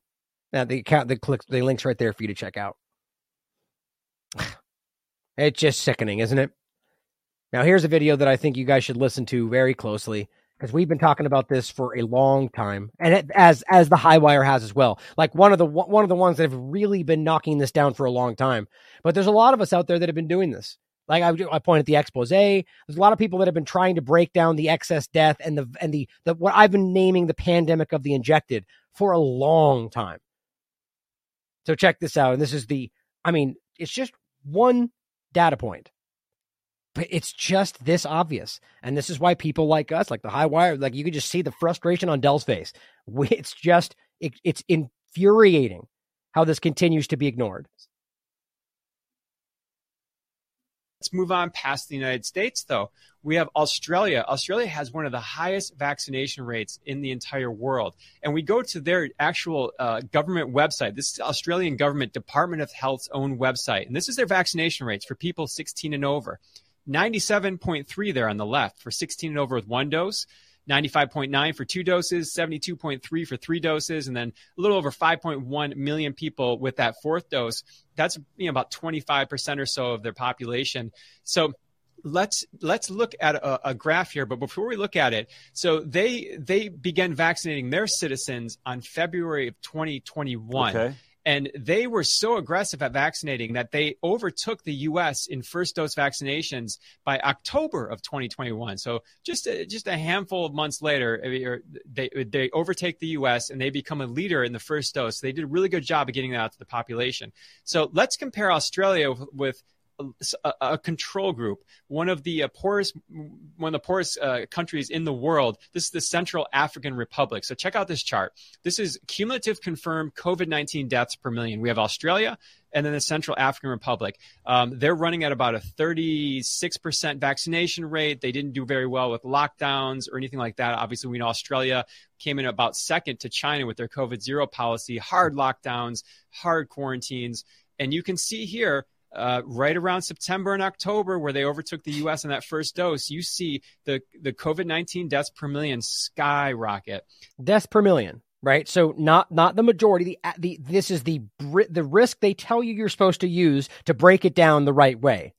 Now the account, the click, the links right there for you to check out. [SIGHS] It's just sickening, isn't it? Now here's a video that I think you guys should listen to very closely because we've been talking about this for a long time, and it, as as the high wire has as well. Like one of the one of the ones that have really been knocking this down for a long time. But there's a lot of us out there that have been doing this. Like I, I pointed the expose. There's a lot of people that have been trying to break down the excess death and the and the, the what I've been naming the pandemic of the injected for a long time. So check this out, and this is the. I mean, it's just one data point but it's just this obvious and this is why people like us like the high wire like you can just see the frustration on Del's face [LAUGHS] it's just it, it's infuriating how this continues to be ignored Let's move on past the United States, though. We have Australia. Australia has one of the highest vaccination rates in the entire world. And we go to their actual uh, government website. This is Australian government Department of Health's own website. And this is their vaccination rates for people 16 and over. 97.3 there on the left for 16 and over with one dose. 95.9 for two doses, 72.3 for three doses, and then a little over 5.1 million people with that fourth dose. That's you know, about 25% or so of their population. So let's let's look at a, a, graph here but before we look at it so they they began vaccinating their citizens on february of 2021 Okay. And they were so aggressive at vaccinating that they overtook the U.S. in first dose vaccinations by October of 2021. So just a, just a handful of months later, they they overtake the U.S. and they become a leader in the first dose. They did a really good job of getting that out to the population. So let's compare Australia with a, a, control group, one of the uh, poorest, one of the poorest uh, countries in the world. This is the Central African Republic. So check out this chart. This is cumulative confirmed COVID-19 deaths per million. We have Australia and then the Central African Republic. Um, they're running at about a 36% vaccination rate. They didn't do very well with lockdowns or anything like that. Obviously, we know Australia came in about second to China with their COVID zero policy, hard lockdowns, hard quarantines. And you can see here, uh, right around September and October, where they overtook the U.S. in that first dose, you see the the COVID nineteen deaths per million skyrocket. Deaths per million, right? So not not the majority. The the this is the the risk they tell you you're supposed to use to break it down the right way.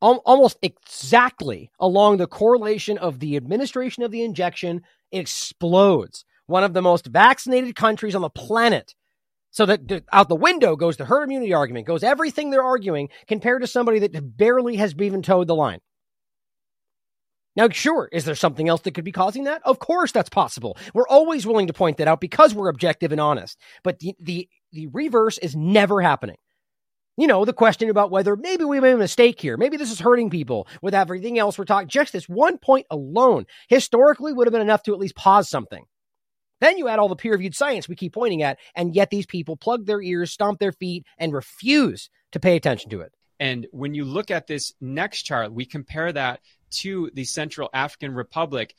Almost exactly along the correlation of the administration of the injection, it explodes. One of the most vaccinated countries on the planet so that out the window goes the herd immunity argument, goes everything they're arguing compared to somebody that barely has even toed the line. Now, sure, is there something else that could be causing that? Of course, that's possible. We're always willing to point that out because we're objective and honest. But the the, the reverse is never happening. You know, the question about whether maybe we made a mistake here. Maybe this is hurting people with everything else we're talking. Just this one point alone historically would have been enough to at least pause something. Then you add all the peer reviewed science we keep pointing at, and yet these people plug their ears, stomp their feet, and refuse to pay attention to it. And when you look at this next chart, we compare that to the Central African Republic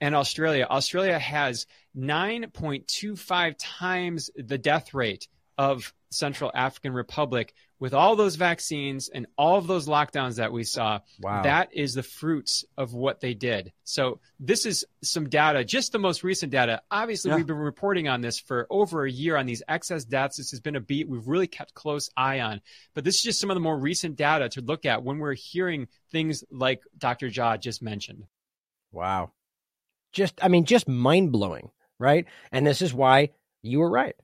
and Australia. Australia has 9.25 times the death rate of Central African Republic with all those vaccines and all of those lockdowns that we saw. Wow. That is the fruits of what they did. So this is some data, just the most recent data. Obviously, Yeah. we've been reporting on this for over a year on these excess deaths. This has been a beat we've really kept close eye on. But this is just some of the more recent data to look at when we're hearing things like Dr. Jha just mentioned. Wow. Just, I mean, just mind blowing, right? And this is why you were right.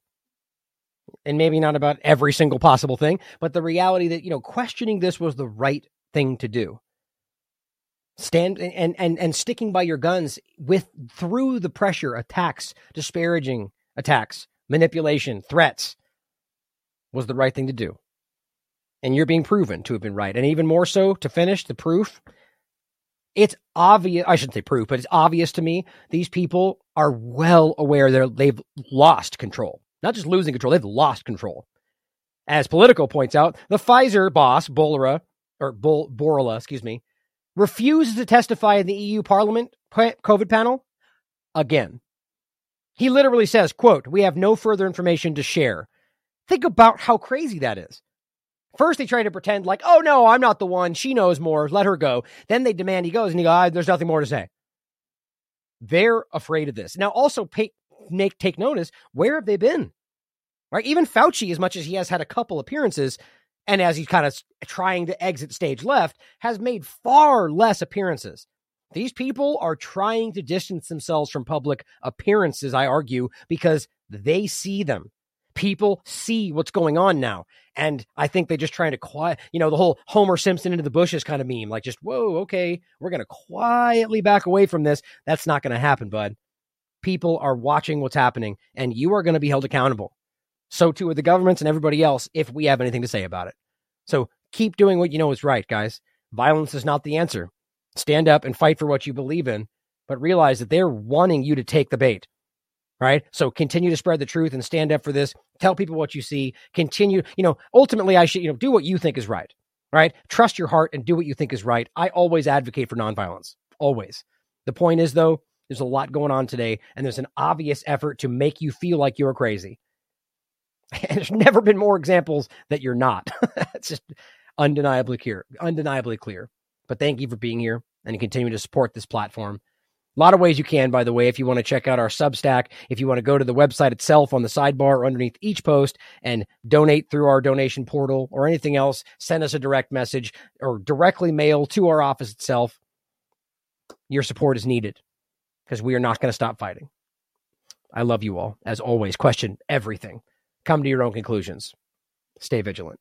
And maybe not about every single possible thing, but the reality that, you know, questioning this was the right thing to do. Stand and, and, and sticking by your guns with through the pressure, attacks, disparaging attacks, manipulation, threats was the right thing to do. and you're being proven to have been right. And even more so to finish the proof, it's obvious. I shouldn't say proof, but it's obvious to me. These people are well aware that they've lost control, not just losing control, they've lost control. As Politico points out, the Pfizer boss, Bolera, or Bol- Bourla, excuse me, refuses to testify in the EU Parliament COVID panel again. He literally says, quote, we have no further information to share. Think about how crazy that is. First, they try to pretend like, oh no, I'm not the one. She knows more. Let her go. Then they demand he goes, and he goes, ah, there's nothing more to say. They're afraid of this. Now, also pay, make, take notice where have they been? Right? Even Fauci, as much as he has had a couple appearances, and as he's kind of trying to exit stage left, has made far less appearances. These people are trying to distance themselves from public appearances, I argue, because they see them. People see what's going on now. And I think they're just trying to quiet, you know, the whole Homer Simpson into the bushes kind of meme, like just, whoa, okay, we're going to quietly back away from this. That's not going to happen, bud. People are watching what's happening, and you are going to be held accountable. So too are the governments and everybody else if we have anything to say about it. So keep doing what you know is right, guys. Violence is not the answer. Stand up and fight for what you believe in, but realize that they're wanting you to take the bait. Right. So continue to spread the truth and stand up for this. Tell people what you see. Continue, you know, ultimately, I should, you know, do what you think is right. Right. Trust your heart and do what you think is right. I always advocate for nonviolence. Always. The point is, though, there's a lot going on today, and there's an obvious effort to make you feel like you're crazy. [LAUGHS] And there's never been more examples that you're not. [LAUGHS] it's just undeniably clear, undeniably clear. But thank you for being here and continuing to support this platform. A lot of ways you can, by the way, if you want to check out our Substack, if you want to go to the website itself on the sidebar or underneath each post and donate through our donation portal or anything else, send us a direct message or directly mail to our office itself. Your support is needed because we are not going to stop fighting. I love you all. As always, question everything. Come to your own conclusions. Stay vigilant.